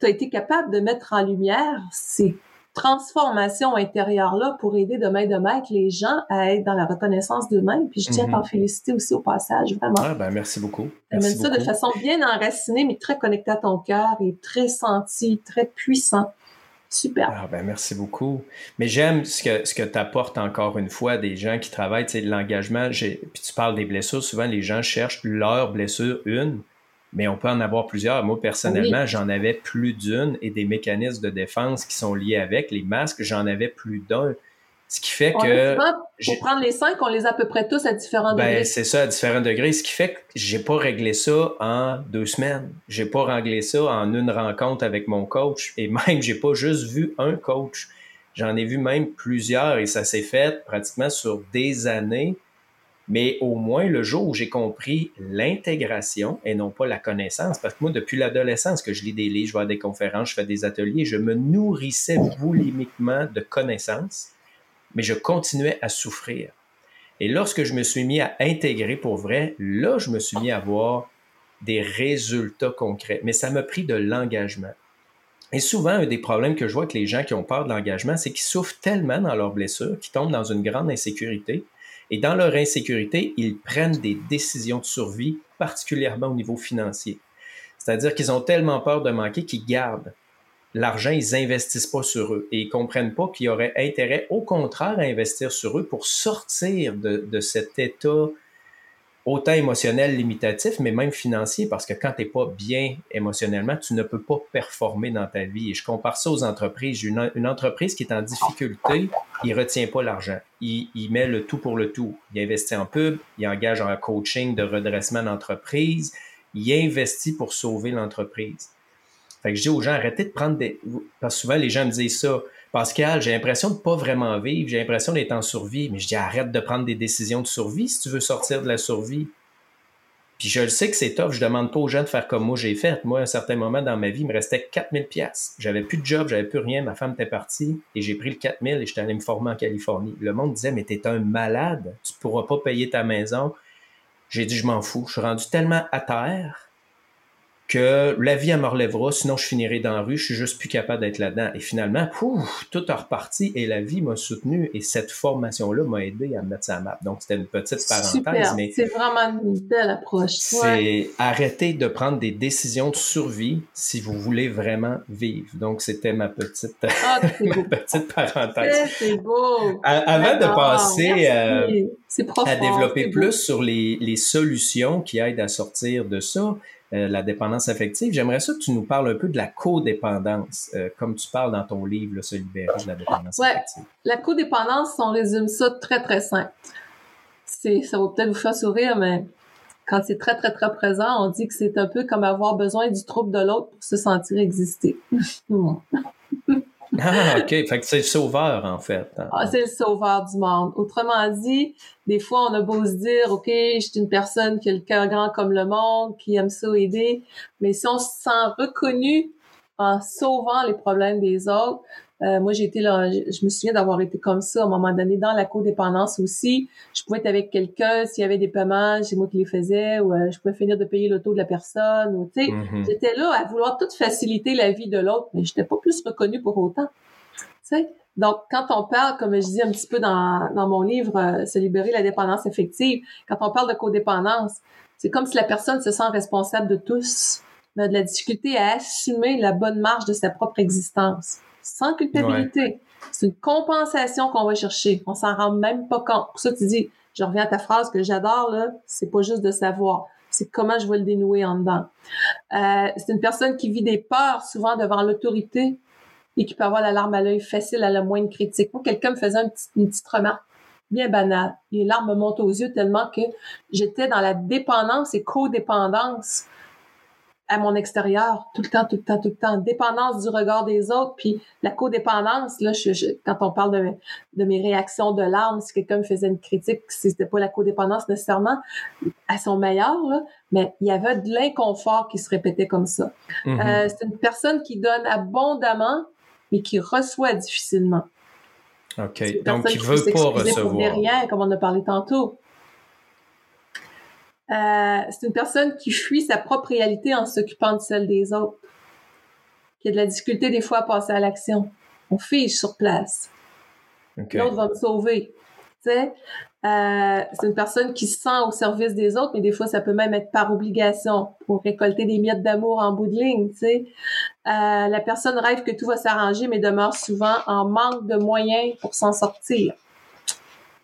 tu as été capable de mettre en lumière ces transformations intérieures-là pour aider de main de maître les gens à être dans la reconnaissance d'eux-mêmes. Puis je tiens à t'en mhm. féliciter aussi au passage, vraiment. Ah, ben, merci beaucoup. Merci ça de façon bien enracinée, mais très connectée à ton cœur et très senti, très puissant. Super. Ah ben merci beaucoup. Mais j'aime ce que, ce que tu apportes encore une fois des gens qui travaillent, tu sais, l'engagement. Puis tu parles des blessures. Souvent, les gens cherchent leur blessure, une, mais on peut en avoir plusieurs. Moi, personnellement, j'en avais plus d'une et des mécanismes de défense qui sont liés avec. Les masques, j'en avais plus d'un. Ce qui fait que. Pour prendre les cinq, on les a à peu près tous à différents ben, degrés. C'est ça, à différents degrés. Ce qui fait que j'ai pas réglé ça en deux semaines. J'ai pas réglé ça en une rencontre avec mon coach. Et même, j'ai pas juste vu un coach. J'en ai vu même plusieurs et ça s'est fait pratiquement sur des années Mais au moins, le jour où j'ai compris l'intégration et non pas la connaissance, parce que moi, depuis l'adolescence que je lis des livres, je vais des conférences, je fais des ateliers, je me nourrissais boulimiquement de connaissances, mais je continuais à souffrir. Et lorsque je me suis mis à intégrer pour vrai, là, je me suis mis à voir des résultats concrets. Mais ça m'a pris de l'engagement. Et souvent, un des problèmes que je vois avec les gens qui ont peur de l'engagement, c'est qu'ils souffrent tellement dans leurs blessures, qu'ils tombent dans une grande insécurité, et dans leur insécurité, ils prennent des décisions de survie, particulièrement au niveau financier. C'est-à-dire qu'ils ont tellement peur de manquer qu'ils gardent l'argent, ils investissent pas sur eux et ils comprennent pas qu'il y aurait intérêt, au contraire, à investir sur eux pour sortir de, de cet état autant émotionnel limitatif, mais même financier, parce que quand tu n'es pas bien émotionnellement, tu ne peux pas performer dans ta vie. Et je compare ça aux entreprises. Une, une entreprise qui est en difficulté, il retient pas l'argent. Il, il, met le tout pour le tout. Il investit en pub, il engage en coaching de redressement d'entreprise, il investit pour sauver l'entreprise. Fait que je dis aux gens, arrêtez de prendre des... Parce que souvent, les gens me disent ça. Pascal, j'ai l'impression de pas vraiment vivre, j'ai l'impression d'être en survie, mais je dis arrête de prendre des décisions de survie si tu veux sortir de la survie. Puis je le sais que c'est tough, je demande pas aux gens de faire comme moi j'ai fait. Moi, à un certain moment dans ma vie, il me restait 4000 pièces. J'avais plus de job, j'avais plus rien, ma femme était partie et j'ai pris le 4000 et j'étais allé me former en Californie. Le monde disait mais t'es un malade, tu pourras pas payer ta maison. J'ai dit je m'en fous, je suis rendu tellement à terre que la vie, elle me relèvera, sinon je finirai dans la rue, je suis juste plus capable d'être là-dedans. Et finalement, tout a reparti et la vie m'a soutenu et cette formation-là m'a aidé à me mettre sa map. Donc, c'était une petite parenthèse. mais C'est vraiment une belle approche. C'est arrêter de prendre des décisions de survie si vous voulez vraiment vivre. Donc, c'était ma petite, ah, <laughs> petite parenthèse. C'est beau. avant de passer euh, à développer plus sur les, les solutions qui aident à sortir de ça, euh, la dépendance affective. J'aimerais ça que tu nous parles un peu de la codépendance, euh, comme tu parles dans ton livre, Se libérer de la dépendance ouais. affective. La codépendance, on résume ça très, très simple. C'est, ça va peut-être vous faire sourire, mais quand c'est très, très, très présent, on dit que c'est un peu comme avoir besoin du trouble de l'autre pour se sentir exister. <laughs> <laughs> <laughs> Ah, OK. Fait que c'est le sauveur, en fait. Ah, c'est le sauveur du monde. Autrement dit, des fois, on a beau se dire, OK, je suis une personne qui a le grand comme le monde, qui aime ça aider, mais si on se sent reconnu en sauvant les problèmes des autres, euh, moi, j'ai été là, je me souviens d'avoir été comme ça à un moment donné dans la codépendance aussi. Je pouvais être avec quelqu'un, s'il y avait des paiements, c'est moi qui les faisais, ou euh, je pouvais finir de payer l'auto de la personne, ou tu sais, Mhm. j'étais là à vouloir tout faciliter la vie de l'autre, mais j'étais pas plus reconnue pour autant. Tu sais? Donc, quand on parle, comme je dis un petit peu dans, dans mon livre, euh, Se libérer de la dépendance affective, quand on parle de codépendance, c'est comme si la personne se sent responsable de tous, mais a de la difficulté à assumer la bonne marche de sa propre existence, sans culpabilité. C'est une compensation qu'on va chercher. On s'en rend même pas compte. Pour ça, tu dis, je reviens à ta phrase que j'adore, là, c'est pas juste de savoir, c'est comment je vais le dénouer en dedans. Euh, c'est une personne qui vit des peurs souvent devant l'autorité et qui peut avoir la larme à l'œil facile à la moindre critique. Moi, quelqu'un me faisait une petite, une petite remarque bien banale. Les larmes me montent aux yeux tellement que j'étais dans la dépendance et codépendance à mon extérieur, tout le temps, tout le temps, tout le temps. Dépendance du regard des autres, puis la codépendance, là, je, je, quand on parle de, de mes réactions de larmes, si quelqu'un me faisait une critique, c'était pas la codépendance nécessairement à son meilleur, là, mais il y avait de l'inconfort qui se répétait comme ça. Mhm. Euh, c'est une personne qui donne abondamment, mais qui reçoit difficilement. OK. Donc, qui veut pas recevoir. rien, comme on a parlé tantôt. Euh, c'est une personne qui fuit sa propre réalité en s'occupant de celle des autres. Qui a de la difficulté des fois à passer à l'action. On fige sur place. OK. L'autre va me sauver. Euh, c'est une personne qui se sent au service des autres, mais des fois, ça peut même être par obligation pour récolter des miettes d'amour en bout de ligne. Euh, la personne rêve que tout va s'arranger, mais demeure souvent en manque de moyens pour s'en sortir.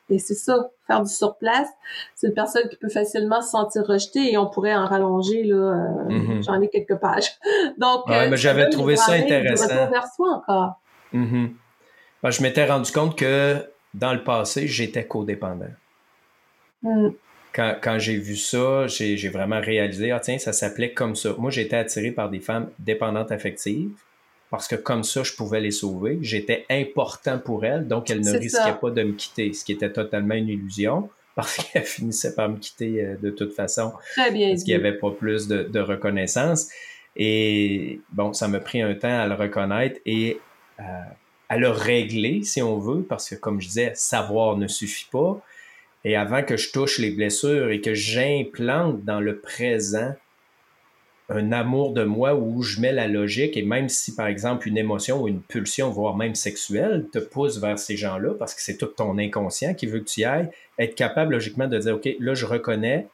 Et c'est ça, faire du surplace. C'est une personne qui peut facilement se sentir rejetée et on pourrait en rallonger, là. euh, Mhm. J'en ai quelques pages. <laughs> Donc, Ouais, euh, mais j'avais trouvé ça intéressant. vers soi encore. Mhm. Ben, je m'étais rendu compte que dans le passé, j'étais codépendant. Mm. Quand, quand j'ai vu ça, j'ai j'ai vraiment réalisé, ah tiens, ça s'appelait comme ça. Moi, j'étais attiré par des femmes dépendantes affectives parce que comme ça, je pouvais les sauver. J'étais important pour elles, donc elles ne risquaient ça. pas de me quitter, ce qui était totalement une illusion. <laughs> parce qu'elle finissait par me quitter euh, de toute façon. Très bien. Parce qu'il n'y avait pas plus de, reconnaissance. Et bon, ça m'a pris un temps à le reconnaître et euh, à le régler, si on veut, parce que comme je disais, savoir ne suffit pas. Et avant que je touche les blessures et que j'implante dans le présent un amour de moi où je mets la logique et même si par exemple une émotion ou une pulsion, voire même sexuelle, te pousse vers ces gens-là parce que c'est tout ton inconscient qui veut que tu y ailles, être capable logiquement de dire, OK, là je reconnais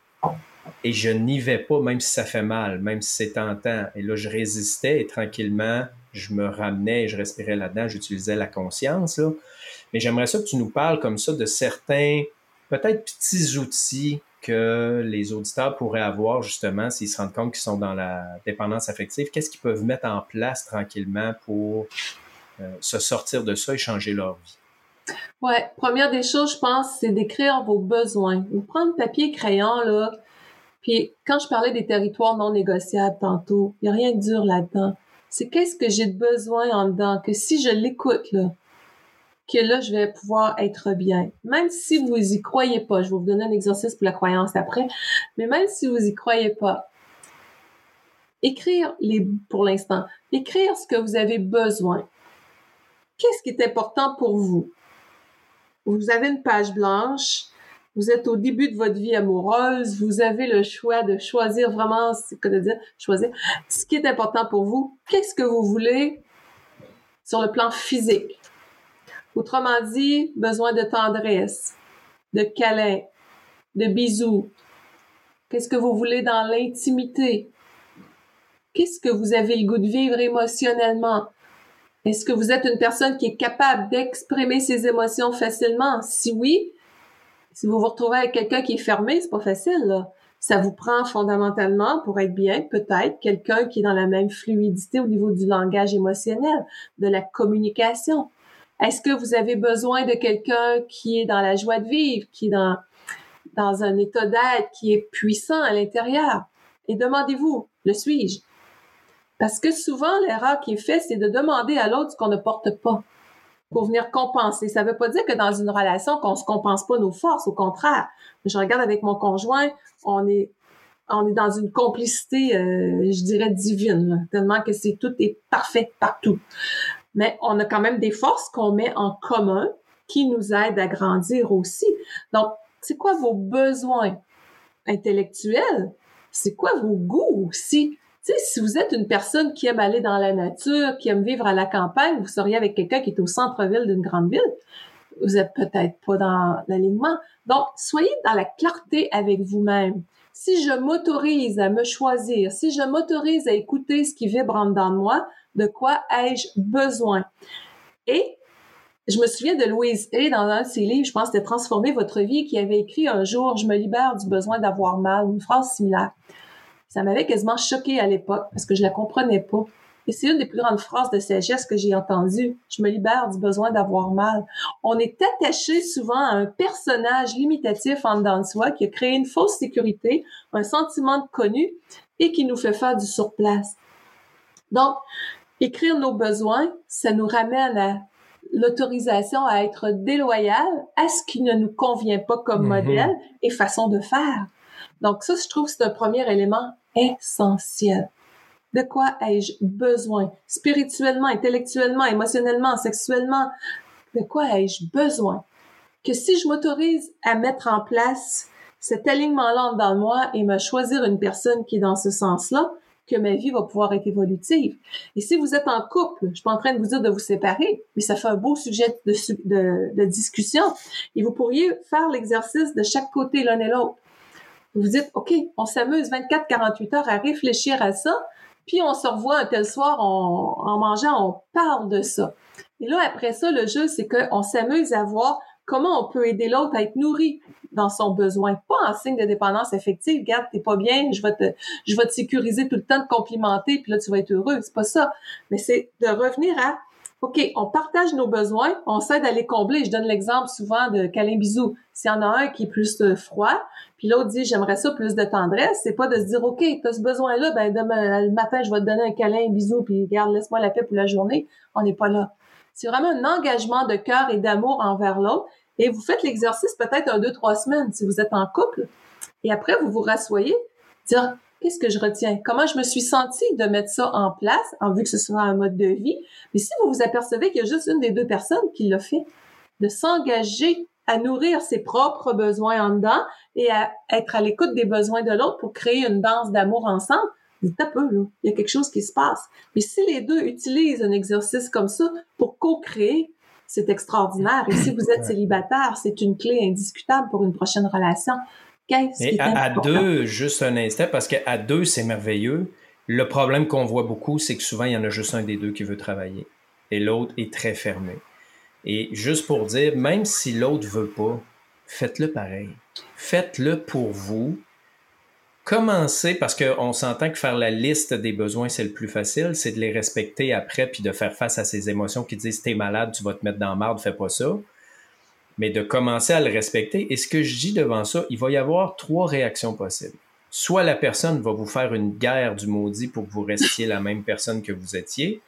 et je n'y vais pas même si ça fait mal, même si c'est tentant. Et là je résistais et tranquillement je me ramenais je respirais là-dedans, j'utilisais la conscience. Là. Mais j'aimerais ça que tu nous parles comme ça de certains, peut-être petits outils que les auditeurs pourraient avoir justement s'ils se rendent compte qu'ils sont dans la dépendance affective? Qu'est-ce qu'ils peuvent mettre en place tranquillement pour euh, se sortir de ça et changer leur vie? Ouais, première des choses, je pense, c'est d'écrire vos besoins. Vous prendre papier et crayon, là. Puis quand je parlais des territoires non négociables tantôt, il n'y a rien de dur là-dedans. C'est qu'est-ce que j'ai de besoin en dedans, que si je l'écoute, là, que là, je vais pouvoir être bien. Même si vous y croyez pas, je vais vous donner un exercice pour la croyance après, mais même si vous y croyez pas, écrire les, pour l'instant, écrire ce que vous avez besoin. Qu'est-ce qui est important pour vous? Vous avez une page blanche, vous êtes au début de votre vie amoureuse, vous avez le choix de choisir vraiment, ce que de dire, choisir ce qui est important pour vous. Qu'est-ce que vous voulez sur le plan physique? Autrement dit, besoin de tendresse, de câlin, de bisous. Qu'est-ce que vous voulez dans l'intimité? Qu'est-ce que vous avez le goût de vivre émotionnellement? Est-ce que vous êtes une personne qui est capable d'exprimer ses émotions facilement? Si oui, si vous vous retrouvez avec quelqu'un qui est fermé, c'est pas facile. Ça vous prend fondamentalement, pour être bien, peut-être, quelqu'un qui est dans la même fluidité au niveau du langage émotionnel, de la communication. Est-ce que vous avez besoin de quelqu'un qui est dans la joie de vivre, qui est dans, dans un état d'être, qui est puissant à l'intérieur? Et demandez-vous, le suis-je? Parce que souvent, l'erreur qui est faite, c'est de demander à l'autre ce qu'on ne porte pas pour venir compenser. Ça ne veut pas dire que dans une relation, qu'on se compense pas nos forces. Au contraire, je regarde avec mon conjoint, on est on est dans une complicité, euh, je dirais divine, tellement que c'est tout est parfait partout mais on a quand même des forces qu'on met en commun qui nous aident à grandir aussi. Donc, c'est quoi vos besoins intellectuels? C'est quoi vos goûts aussi? Si vous êtes une personne qui aime aller dans la nature, qui aime vivre à la campagne, vous seriez avec quelqu'un qui est au centre-ville d'une grande ville. Vous êtes peut-être pas dans l'alignement. Donc, soyez dans la clarté avec vous-même. Si je m'autorise à me choisir, si je m'autorise à écouter ce qui vibre en dedans de moi, de quoi ai-je besoin? Et je me souviens de Louise Hay dans un de ses livres, je pense, de Transformer votre vie, qui avait écrit un jour, je me libère du besoin d'avoir mal, une phrase similaire. Ça m'avait quasiment choqué à l'époque parce que je la comprenais pas. Et c'est une des plus grandes phrases de sagesse que j'ai entendues. Je me libère du besoin d'avoir mal. On est attaché souvent à un personnage limitatif en dedans de soi qui a créé une fausse sécurité, un sentiment de connu et qui nous fait faire du surplace. Donc, écrire nos besoins, ça nous ramène à l'autorisation à être déloyal à ce qui ne nous convient pas comme mm-hmm. modèle et façon de faire. Donc ça, je trouve que c'est un premier élément essentiel. De quoi ai-je besoin? Spirituellement, intellectuellement, émotionnellement, sexuellement, de quoi ai-je besoin? Que si je m'autorise à mettre en place cet alignement-là dans moi et me choisir une personne qui est dans ce sens-là, que ma vie va pouvoir être évolutive. Et si vous êtes en couple, je suis pas en train de vous dire de vous séparer, mais ça fait un beau sujet de, discussion. Et vous pourriez faire l'exercice de chaque côté l'un et l'autre. Vous dites, OK, on s'amuse 24-48 heures à réfléchir à ça, puis on se revoit un tel soir en mangeant, on parle de ça. Et là, après ça, le jeu, c'est qu'on s'amuse à voir comment on peut aider l'autre à être nourri dans son besoin, pas en signe de dépendance affective. Regarde, t'es pas bien, je vais te, je vais te sécuriser tout le temps, de complimenter, puis là tu vas être heureux. C'est pas ça. Mais c'est de revenir à, ok, on partage nos besoins, on s'aide à les combler. Je donne l'exemple souvent de câlin bisou. S'il y en a un qui est plus euh, froid, puis l'autre dit j'aimerais ça plus de tendresse, c'est pas de se dire ok, t'as ce besoin-là, ben demain le matin je vais te donner un câlin, un bisou, puis regarde, laisse-moi la paix pour la journée. On n'est pas là. C'est vraiment un engagement de cœur et d'amour envers l'autre Et vous faites l'exercice peut-être un, deux, trois semaines si vous êtes en couple. Et après, vous vous rassoyez, dire qu'est-ce que je retiens? Comment je me suis sentie de mettre ça en place, en vue que ce soit un mode de vie? Mais si vous vous apercevez qu'il y a juste une des deux personnes qui l'a fait, de s'engager à nourrir ses propres besoins en dedans et à être à l'écoute des besoins de l'autre pour créer une danse d'amour ensemble, dites un peu, là. Il y a quelque chose qui se passe. Mais si les deux utilisent un exercice comme ça pour co-créer, c'est extraordinaire. Et si vous êtes célibataire, c'est une clé indiscutable pour une prochaine relation. Mais à, deux, juste un instant, parce qu'à deux, c'est merveilleux. Le problème qu'on voit beaucoup, c'est que souvent, il y en a juste un des deux qui veut travailler et l'autre est très fermé. Et juste pour dire, même si l'autre veut pas, faites-le pareil. Faites-le pour vous. Commencez, parce qu'on s'entend que faire la liste des besoins, c'est le plus facile, c'est de les respecter après, puis de faire face à ces émotions qui disent t'es malade, tu vas te mettre dans marde, fais pas ça mais de commencer à le respecter. Et ce que je dis devant ça, il va y avoir trois réactions possibles. Soit la personne va vous faire une guerre du maudit pour que vous restiez la même personne que vous étiez,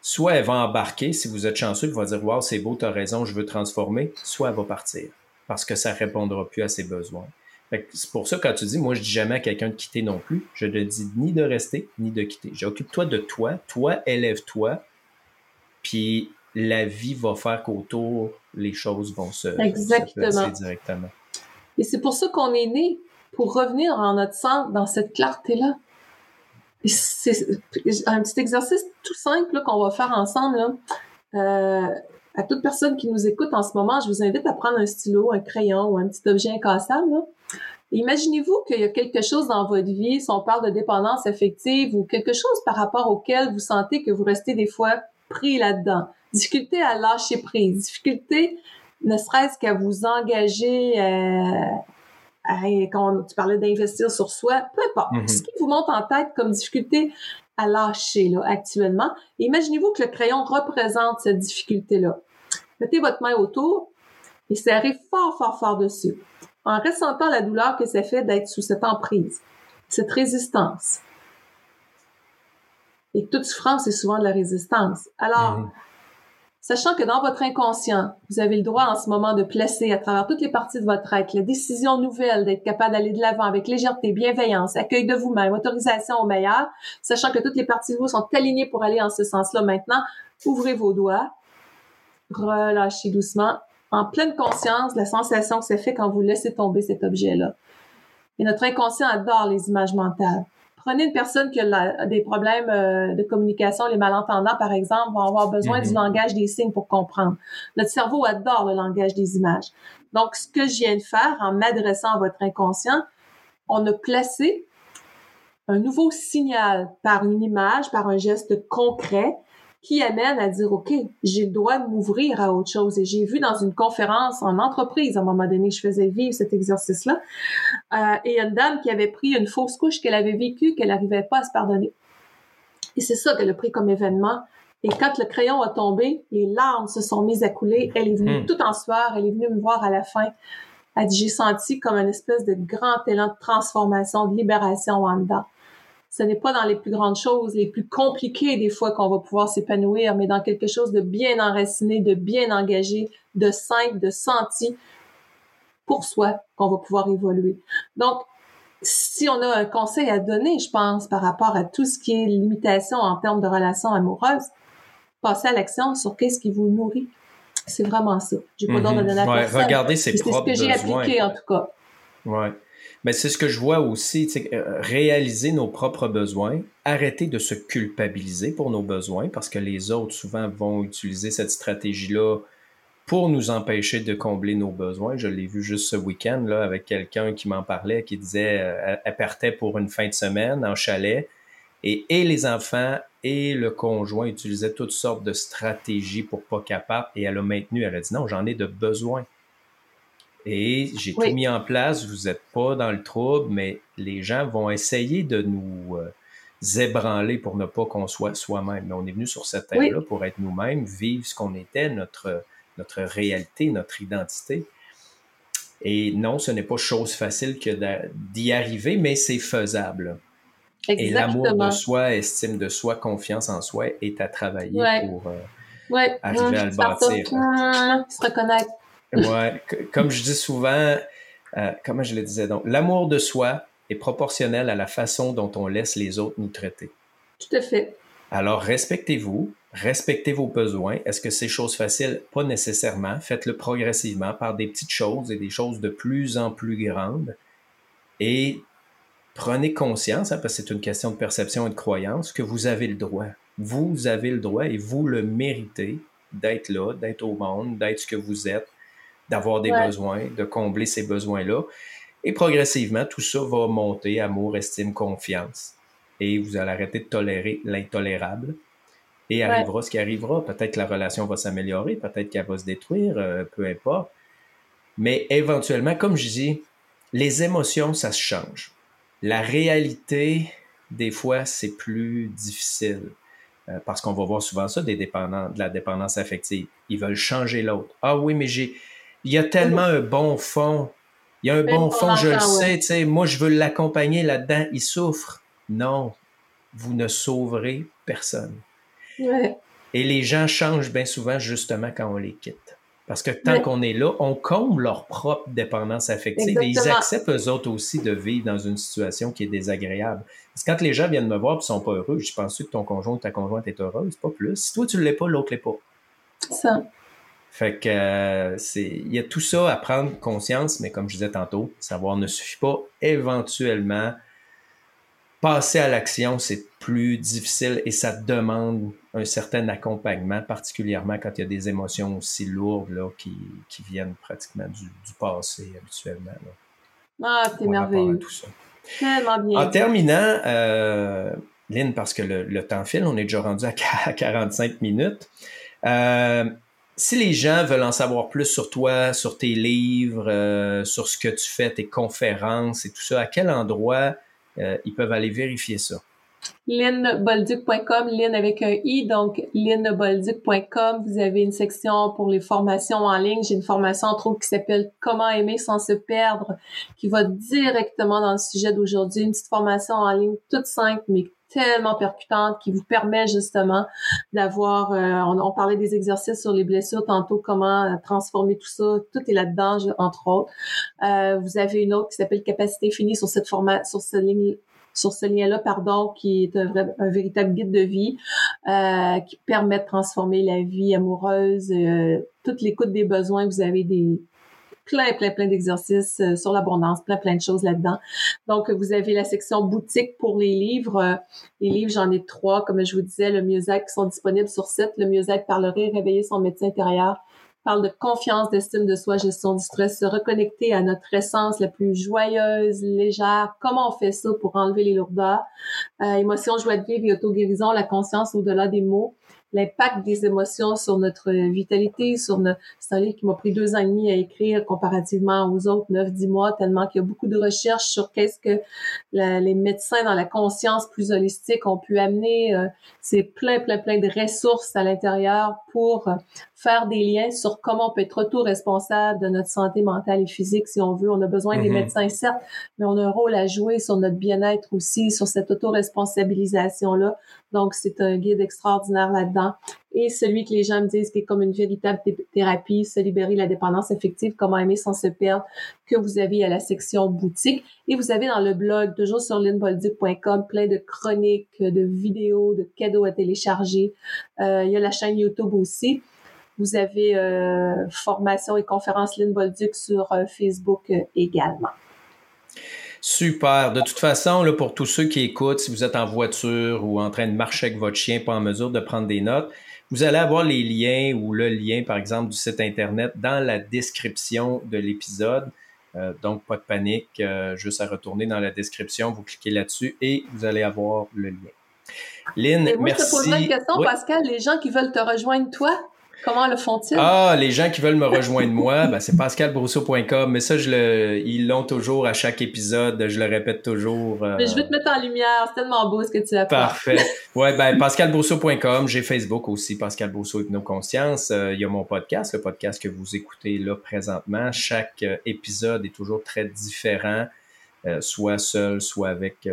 soit elle va embarquer, si vous êtes chanceux, elle va dire Waouh, c'est beau, tu as raison, je veux transformer, soit elle va partir parce que ça répondra plus à ses besoins. C'est pour ça, quand tu dis, moi, je dis jamais à quelqu'un de quitter non plus, je ne dis ni de rester, ni de quitter. J'occupe-toi de toi, toi, élève-toi, puis la vie va faire qu'autour, les choses vont se, Exactement. directement. Et c'est pour ça qu'on est né, pour revenir en notre centre, dans cette clarté-là. C'est un petit exercice tout simple qu'on va faire ensemble. Euh, à toute personne qui nous écoute en ce moment, je vous invite à prendre un stylo, un crayon ou un petit objet incassable. Imaginez-vous qu'il y a quelque chose dans votre vie, si on parle de dépendance affective ou quelque chose par rapport auquel vous sentez que vous restez des fois pris là-dedans difficulté à lâcher prise, difficulté ne serait-ce qu'à vous engager euh, à, quand tu parlais d'investir sur soi, peu importe. Mm-hmm. Ce qui vous monte en tête comme difficulté à lâcher là, actuellement. Imaginez-vous que le crayon représente cette difficulté-là. Mettez votre main autour et serrez fort, fort, fort dessus, en ressentant la douleur que ça fait d'être sous cette emprise, cette résistance. Et toute souffrance, c'est souvent de la résistance. Alors, mm-hmm. Sachant que dans votre inconscient, vous avez le droit en ce moment de placer à travers toutes les parties de votre être la décision nouvelle d'être capable d'aller de l'avant avec légèreté, bienveillance, accueil de vous-même, autorisation au meilleur, sachant que toutes les parties de vous sont alignées pour aller en ce sens-là maintenant, ouvrez vos doigts, relâchez doucement, en pleine conscience la sensation que ça fait quand vous laissez tomber cet objet-là. Et notre inconscient adore les images mentales prenez une personne qui a des problèmes euh, de communication, les malentendants, par exemple, vont avoir besoin du mhm. langage des signes pour comprendre. Notre cerveau adore le langage des images. Donc, ce que je viens de faire en m'adressant à votre inconscient, on a placé un nouveau signal par une image, par un geste concret qui amène à dire, OK, j'ai le droit de m'ouvrir à autre chose. Et j'ai vu dans une conférence en entreprise, à un moment donné, je faisais vivre cet exercice-là, euh, et une dame qui avait pris une fausse couche qu'elle avait vécue, qu'elle n'arrivait pas à se pardonner. Et c'est ça qu'elle a pris comme événement. Et quand le crayon a tombé, les larmes se sont mises à couler. Elle est venue hmm. tout en sueur. Elle est venue me voir à la fin. Elle dit, j'ai senti comme une espèce de grand élan de transformation, de libération en dedans ce n'est pas dans les plus grandes choses, les plus compliquées des fois qu'on va pouvoir s'épanouir, mais dans quelque chose de bien enraciné, de bien engagé, de simple, de senti pour soi qu'on va pouvoir évoluer. Donc, si on a un conseil à donner, je pense, par rapport à tout ce qui est limitation en termes de relations amoureuses, passez à l'action sur qu'est-ce qui vous nourrit. C'est vraiment ça. J'ai pas mm de donner à Regardez ses propres C'est ce que j'ai appliqué, en tout cas. Ouais. Mais c'est ce que je vois aussi, euh, réaliser nos propres besoins, arrêter de se culpabiliser pour nos besoins, parce que les autres souvent vont utiliser cette stratégie-là pour nous empêcher de combler nos besoins. Je l'ai vu juste ce week-end là, avec quelqu'un qui m'en parlait, qui disait euh, elle partait pour une fin de semaine en chalet, et, et les enfants et le conjoint utilisaient toutes sortes de stratégies pour pas capable, et elle a maintenu, elle a dit non, j'en ai de besoin. Et j'ai tout mis en place. Vous n'êtes pas dans le trouble, mais les gens vont essayer de nous euh, ébranler pour ne pas qu'on soit soi-même. Mais on est venu sur cette terre-là pour être nous-mêmes, vivre ce qu'on était, notre, notre réalité, notre identité. Et non, ce n'est pas chose facile que d'y arriver, mais c'est faisable. Et l'amour de soi, estime de soi, confiance en soi est à travailler pour euh, arriver à le bâtir. Se reconnaître ouais, comme je dis souvent, euh, comment je le disais donc, l'amour de soi est proportionnel à la façon dont on laisse les autres nous traiter. Tout à fait. Alors, respectez-vous, respectez vos besoins. Est-ce que c'est chose facile? Pas nécessairement. Faites-le progressivement par des petites choses et des choses de plus en plus grandes. Et prenez conscience, hein, parce que c'est une question de perception et de croyance, que vous avez le droit. Vous avez le droit et vous le méritez d'être là, d'être au monde, d'être ce que vous êtes, d'avoir des besoins, de combler ces besoins-là. Et progressivement, tout ça va monter, amour, estime, confiance. Et vous allez arrêter de tolérer l'intolérable. Et arrivera ce qui arrivera. Peut-être que la relation va s'améliorer, peut-être qu'elle va se détruire, euh, peu importe. Mais éventuellement, comme je dis, les émotions, ça se change. La réalité, des fois, c'est plus difficile. Euh, parce qu'on va voir souvent ça des dépendants, de la dépendance affective. Ils veulent changer l'autre. Ah oui, mais j'ai, il y a tellement un bon fond. Il y a un bon fond, je le sais, tu sais, moi je veux l'accompagner là-dedans, il souffre. Non, vous ne sauverez personne. Et les gens changent bien souvent justement quand on les quitte. Parce que tant qu'on est là, on comble leur propre dépendance affective et ils acceptent eux autres aussi de vivre dans une situation qui est désagréable. Parce que quand les gens viennent me voir et sont pas heureux, je pense que ton conjoint ou ta conjointe est heureuse, pas plus. Si toi tu ne l'es pas, l'autre l'est pas. Ça. Fait que euh, c'est. Il y a tout ça à prendre conscience, mais comme je disais tantôt, savoir ne suffit pas. Éventuellement, passer à l'action, c'est plus difficile et ça demande un certain accompagnement, particulièrement quand il y a des émotions aussi lourdes là, qui, qui viennent pratiquement du, du passé habituellement. Ah, c'est merveilleux. Tout ça. Tellement bien. En terminant, euh, Lynn, parce que le, le, temps file, on est déjà rendu à <laughs> 45 minutes. Euh, si les gens veulent en savoir plus sur toi, sur tes livres, euh, sur ce que tu fais, tes conférences et tout ça, à quel endroit euh, ils peuvent aller vérifier ça? linbolduc.com, Lynn avec un i, donc linbolduc.com. Vous avez une section pour les formations en ligne. J'ai une formation entre autres qui s'appelle Comment aimer sans se perdre, qui va directement dans le sujet d'aujourd'hui. Une petite formation en ligne toute simple, mais tellement percutante qui vous permet justement d'avoir, euh, on, parlait des exercices sur les blessures tantôt, comment euh, transformer tout ça, tout est là-dedans, entre autres. Euh, vous avez une autre qui s'appelle Capacité finie sur cette format, sur cette ligne sur ce lien-là, pardon, qui est un, vrai, un véritable guide de vie euh, qui permet de transformer la vie amoureuse, euh, toute l'écoute des besoins. Vous avez des plein, plein, plein d'exercices euh, sur l'abondance, plein, plein de choses là-dedans. Donc, vous avez la section boutique pour les livres. Euh, les livres, j'en ai trois, comme je vous disais, le mieux-être qui sont disponibles sur site. Le mieux-être parlerait, réveiller son médecin intérieur parle de confiance, d'estime de soi, gestion du stress, se reconnecter à notre essence la plus joyeuse, légère. Comment on fait ça pour enlever les lourdeurs? Euh, émotion, joie de vivre et auto-guérison, la conscience au-delà des mots l'impact des émotions sur notre vitalité, sur notre... C'est un livre qui m'a pris deux ans et demi à écrire comparativement aux autres neuf, dix mois, tellement qu'il y a beaucoup de recherches sur qu'est-ce que les médecins dans la conscience plus holistique ont pu amener. Euh, c'est plein, plein, plein de ressources à l'intérieur pour faire des liens sur comment on peut être auto-responsable de notre santé mentale et physique si on veut. On a besoin des mhm. médecins, certes, mais on a un rôle à jouer sur notre bien-être aussi, sur cette auto-responsabilisation-là. Donc, c'est un guide extraordinaire là-dedans. Et celui que les gens me disent qui est comme une véritable thérapie, se libérer de la dépendance affective, comment aimer sans se perdre, que vous avez à la section boutique. Et vous avez dans le blog, toujours sur linbolduc.com, plein de chroniques, de vidéos, de cadeaux à télécharger. Euh, il y a la chaîne YouTube aussi. Vous avez euh, formation et conférence Lynn Bolduc sur euh, Facebook euh, également. Super. De toute façon, là, pour tous ceux qui écoutent, si vous êtes en voiture ou en train de marcher avec votre chien, pas en mesure de prendre des notes, vous allez avoir les liens ou le lien, par exemple, du site Internet dans la description de l'épisode. Euh, donc, pas de panique, euh, juste à retourner dans la description, vous cliquez là-dessus et vous allez avoir le lien. Lynn, moi, merci. Je te poserai une question, Pascal. Les gens qui veulent te rejoindre, toi, Comment le font-ils? Ah, les gens qui veulent me rejoindre moi, <laughs> ben, c'est pascalbrousseau.com. Mais ça, je le, ils l'ont toujours à chaque épisode. Je le répète toujours. Euh, mais je veux te mettre en lumière. C'est tellement beau ce que tu as fait. Parfait. <laughs> ouais, ben, pascalbrousseau.com. J'ai Facebook aussi, Pascal Brousseau Hypnoconscience. Euh, il y a mon podcast, le podcast que vous écoutez là présentement. Chaque euh, épisode est toujours très différent, soit seul, soit avec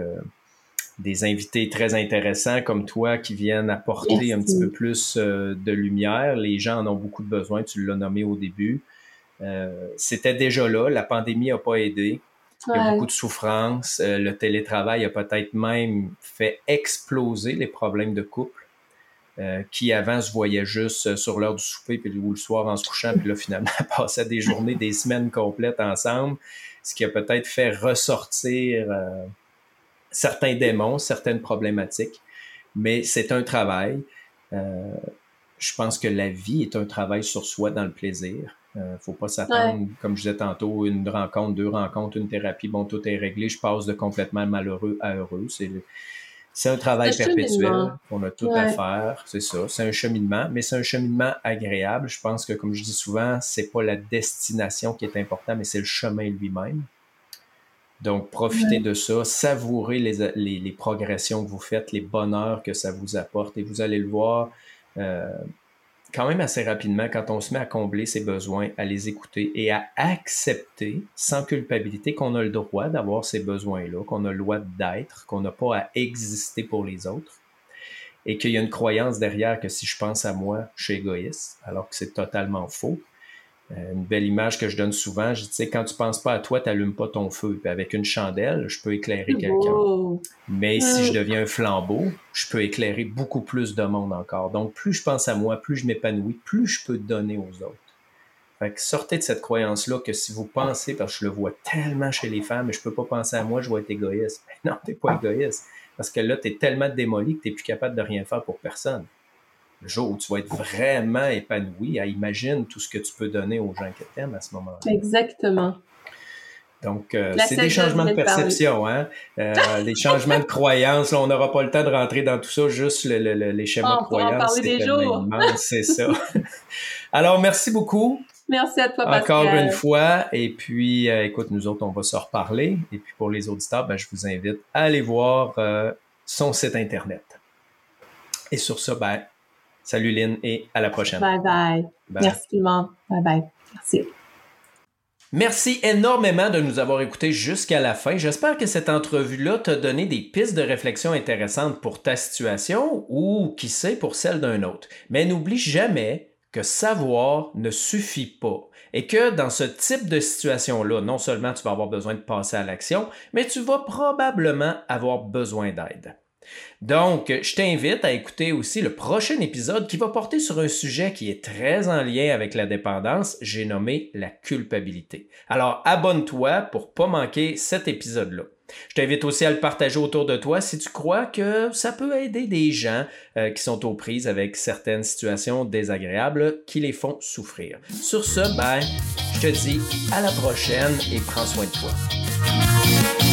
des invités très intéressants comme toi qui viennent apporter un petit peu plus euh, de lumière. Les gens en ont beaucoup de besoin, tu l'as nommé au début. C'était déjà là, la pandémie n'a pas aidé. Il y a beaucoup de souffrance. le télétravail a peut-être même fait exploser les problèmes de couple. Euh, qui avant se voyaient juste euh, sur l'heure du souper puis ou le soir en se couchant, puis là finalement <laughs> passaient des journées, des semaines complètes ensemble, ce qui a peut-être fait ressortir euh, certains démons, certaines problématiques. Mais c'est un travail. je pense que la vie est un travail sur soi dans le plaisir. ne faut pas s'attendre, comme je disais tantôt, une rencontre, deux rencontres, une thérapie, bon, tout est réglé, je passe de complètement malheureux à heureux. C'est c'est un travail perpétuel qu'on a tout à faire, c'est ça. C'est un cheminement, mais c'est un cheminement agréable. Je pense que, comme je dis souvent, c'est pas la destination qui est importante, mais c'est le chemin lui-même. Donc, profitez de ça, savourez les, les, progressions que vous faites, les bonheurs que ça vous apporte, et vous allez le voir. Euh, quand même assez rapidement, quand on se met à combler ses besoins, à les écouter et à accepter sans culpabilité qu'on a le droit d'avoir ces besoins-là, qu'on a le droit d'être, qu'on n'a pas à exister pour les autres et qu'il y a une croyance derrière que si je pense à moi, je suis égoïste, alors que c'est totalement faux. Euh, une belle image que je donne souvent, je dis, quand tu penses pas à toi, tu n'allumes pas ton feu. Puis avec une chandelle, je peux éclairer quelqu'un. Mais si je deviens un flambeau, je peux éclairer beaucoup plus de monde encore. Donc, plus je pense à moi, plus je m'épanouis, plus je peux donner aux autres. Fait que sortez de cette croyance-là que si vous pensez, parce que je le vois tellement chez les femmes, mais je peux pas penser à moi, je vais être égoïste. <laughs> Mais non, t'es pas égoïste. Parce que là, tu es tellement démoli que tu n'es plus capable de rien faire pour personne le jour où tu vas être vraiment épanoui, imagine tout ce que tu peux donner aux gens que tu aimes à ce moment-là. Exactement. Donc, euh, c'est des changements de perception, hein? Euh, des changements de croyances. on n'aura pas le temps de rentrer dans tout ça, juste les schémas de croyances. C'est ça. <laughs> Alors, merci beaucoup. Merci à toi, Pascal. Encore une fois. Et puis, euh, écoute, nous autres, on va se reparler. Et puis, pour les auditeurs, ben, je vous invite à aller voir son site Internet. Et sur ça, ben, Salut Lynn et à la prochaine. Bye bye. Merci tout le monde. Bye bye. Merci. Merci énormément de nous avoir écoutés jusqu'à la fin. J'espère que cette entrevue-là t'a donné des pistes de réflexion intéressantes pour ta situation ou, qui sait, pour celle d'un autre. Mais n'oublie jamais que savoir ne suffit pas et que dans ce type de situation-là, non seulement tu vas avoir besoin de passer à l'action, mais tu vas probablement avoir besoin d'aide. Donc, je t'invite à écouter aussi le prochain épisode qui va porter sur un sujet qui est très en lien avec la dépendance, j'ai nommé la culpabilité. Alors, abonne-toi pour pas manquer cet épisode-là. Je t'invite aussi à le partager autour de toi si tu crois que ça peut aider des gens euh, qui sont aux prises avec certaines situations désagréables qui les font souffrir. Sur ce, ben, je te dis à la prochaine et prends soin de toi.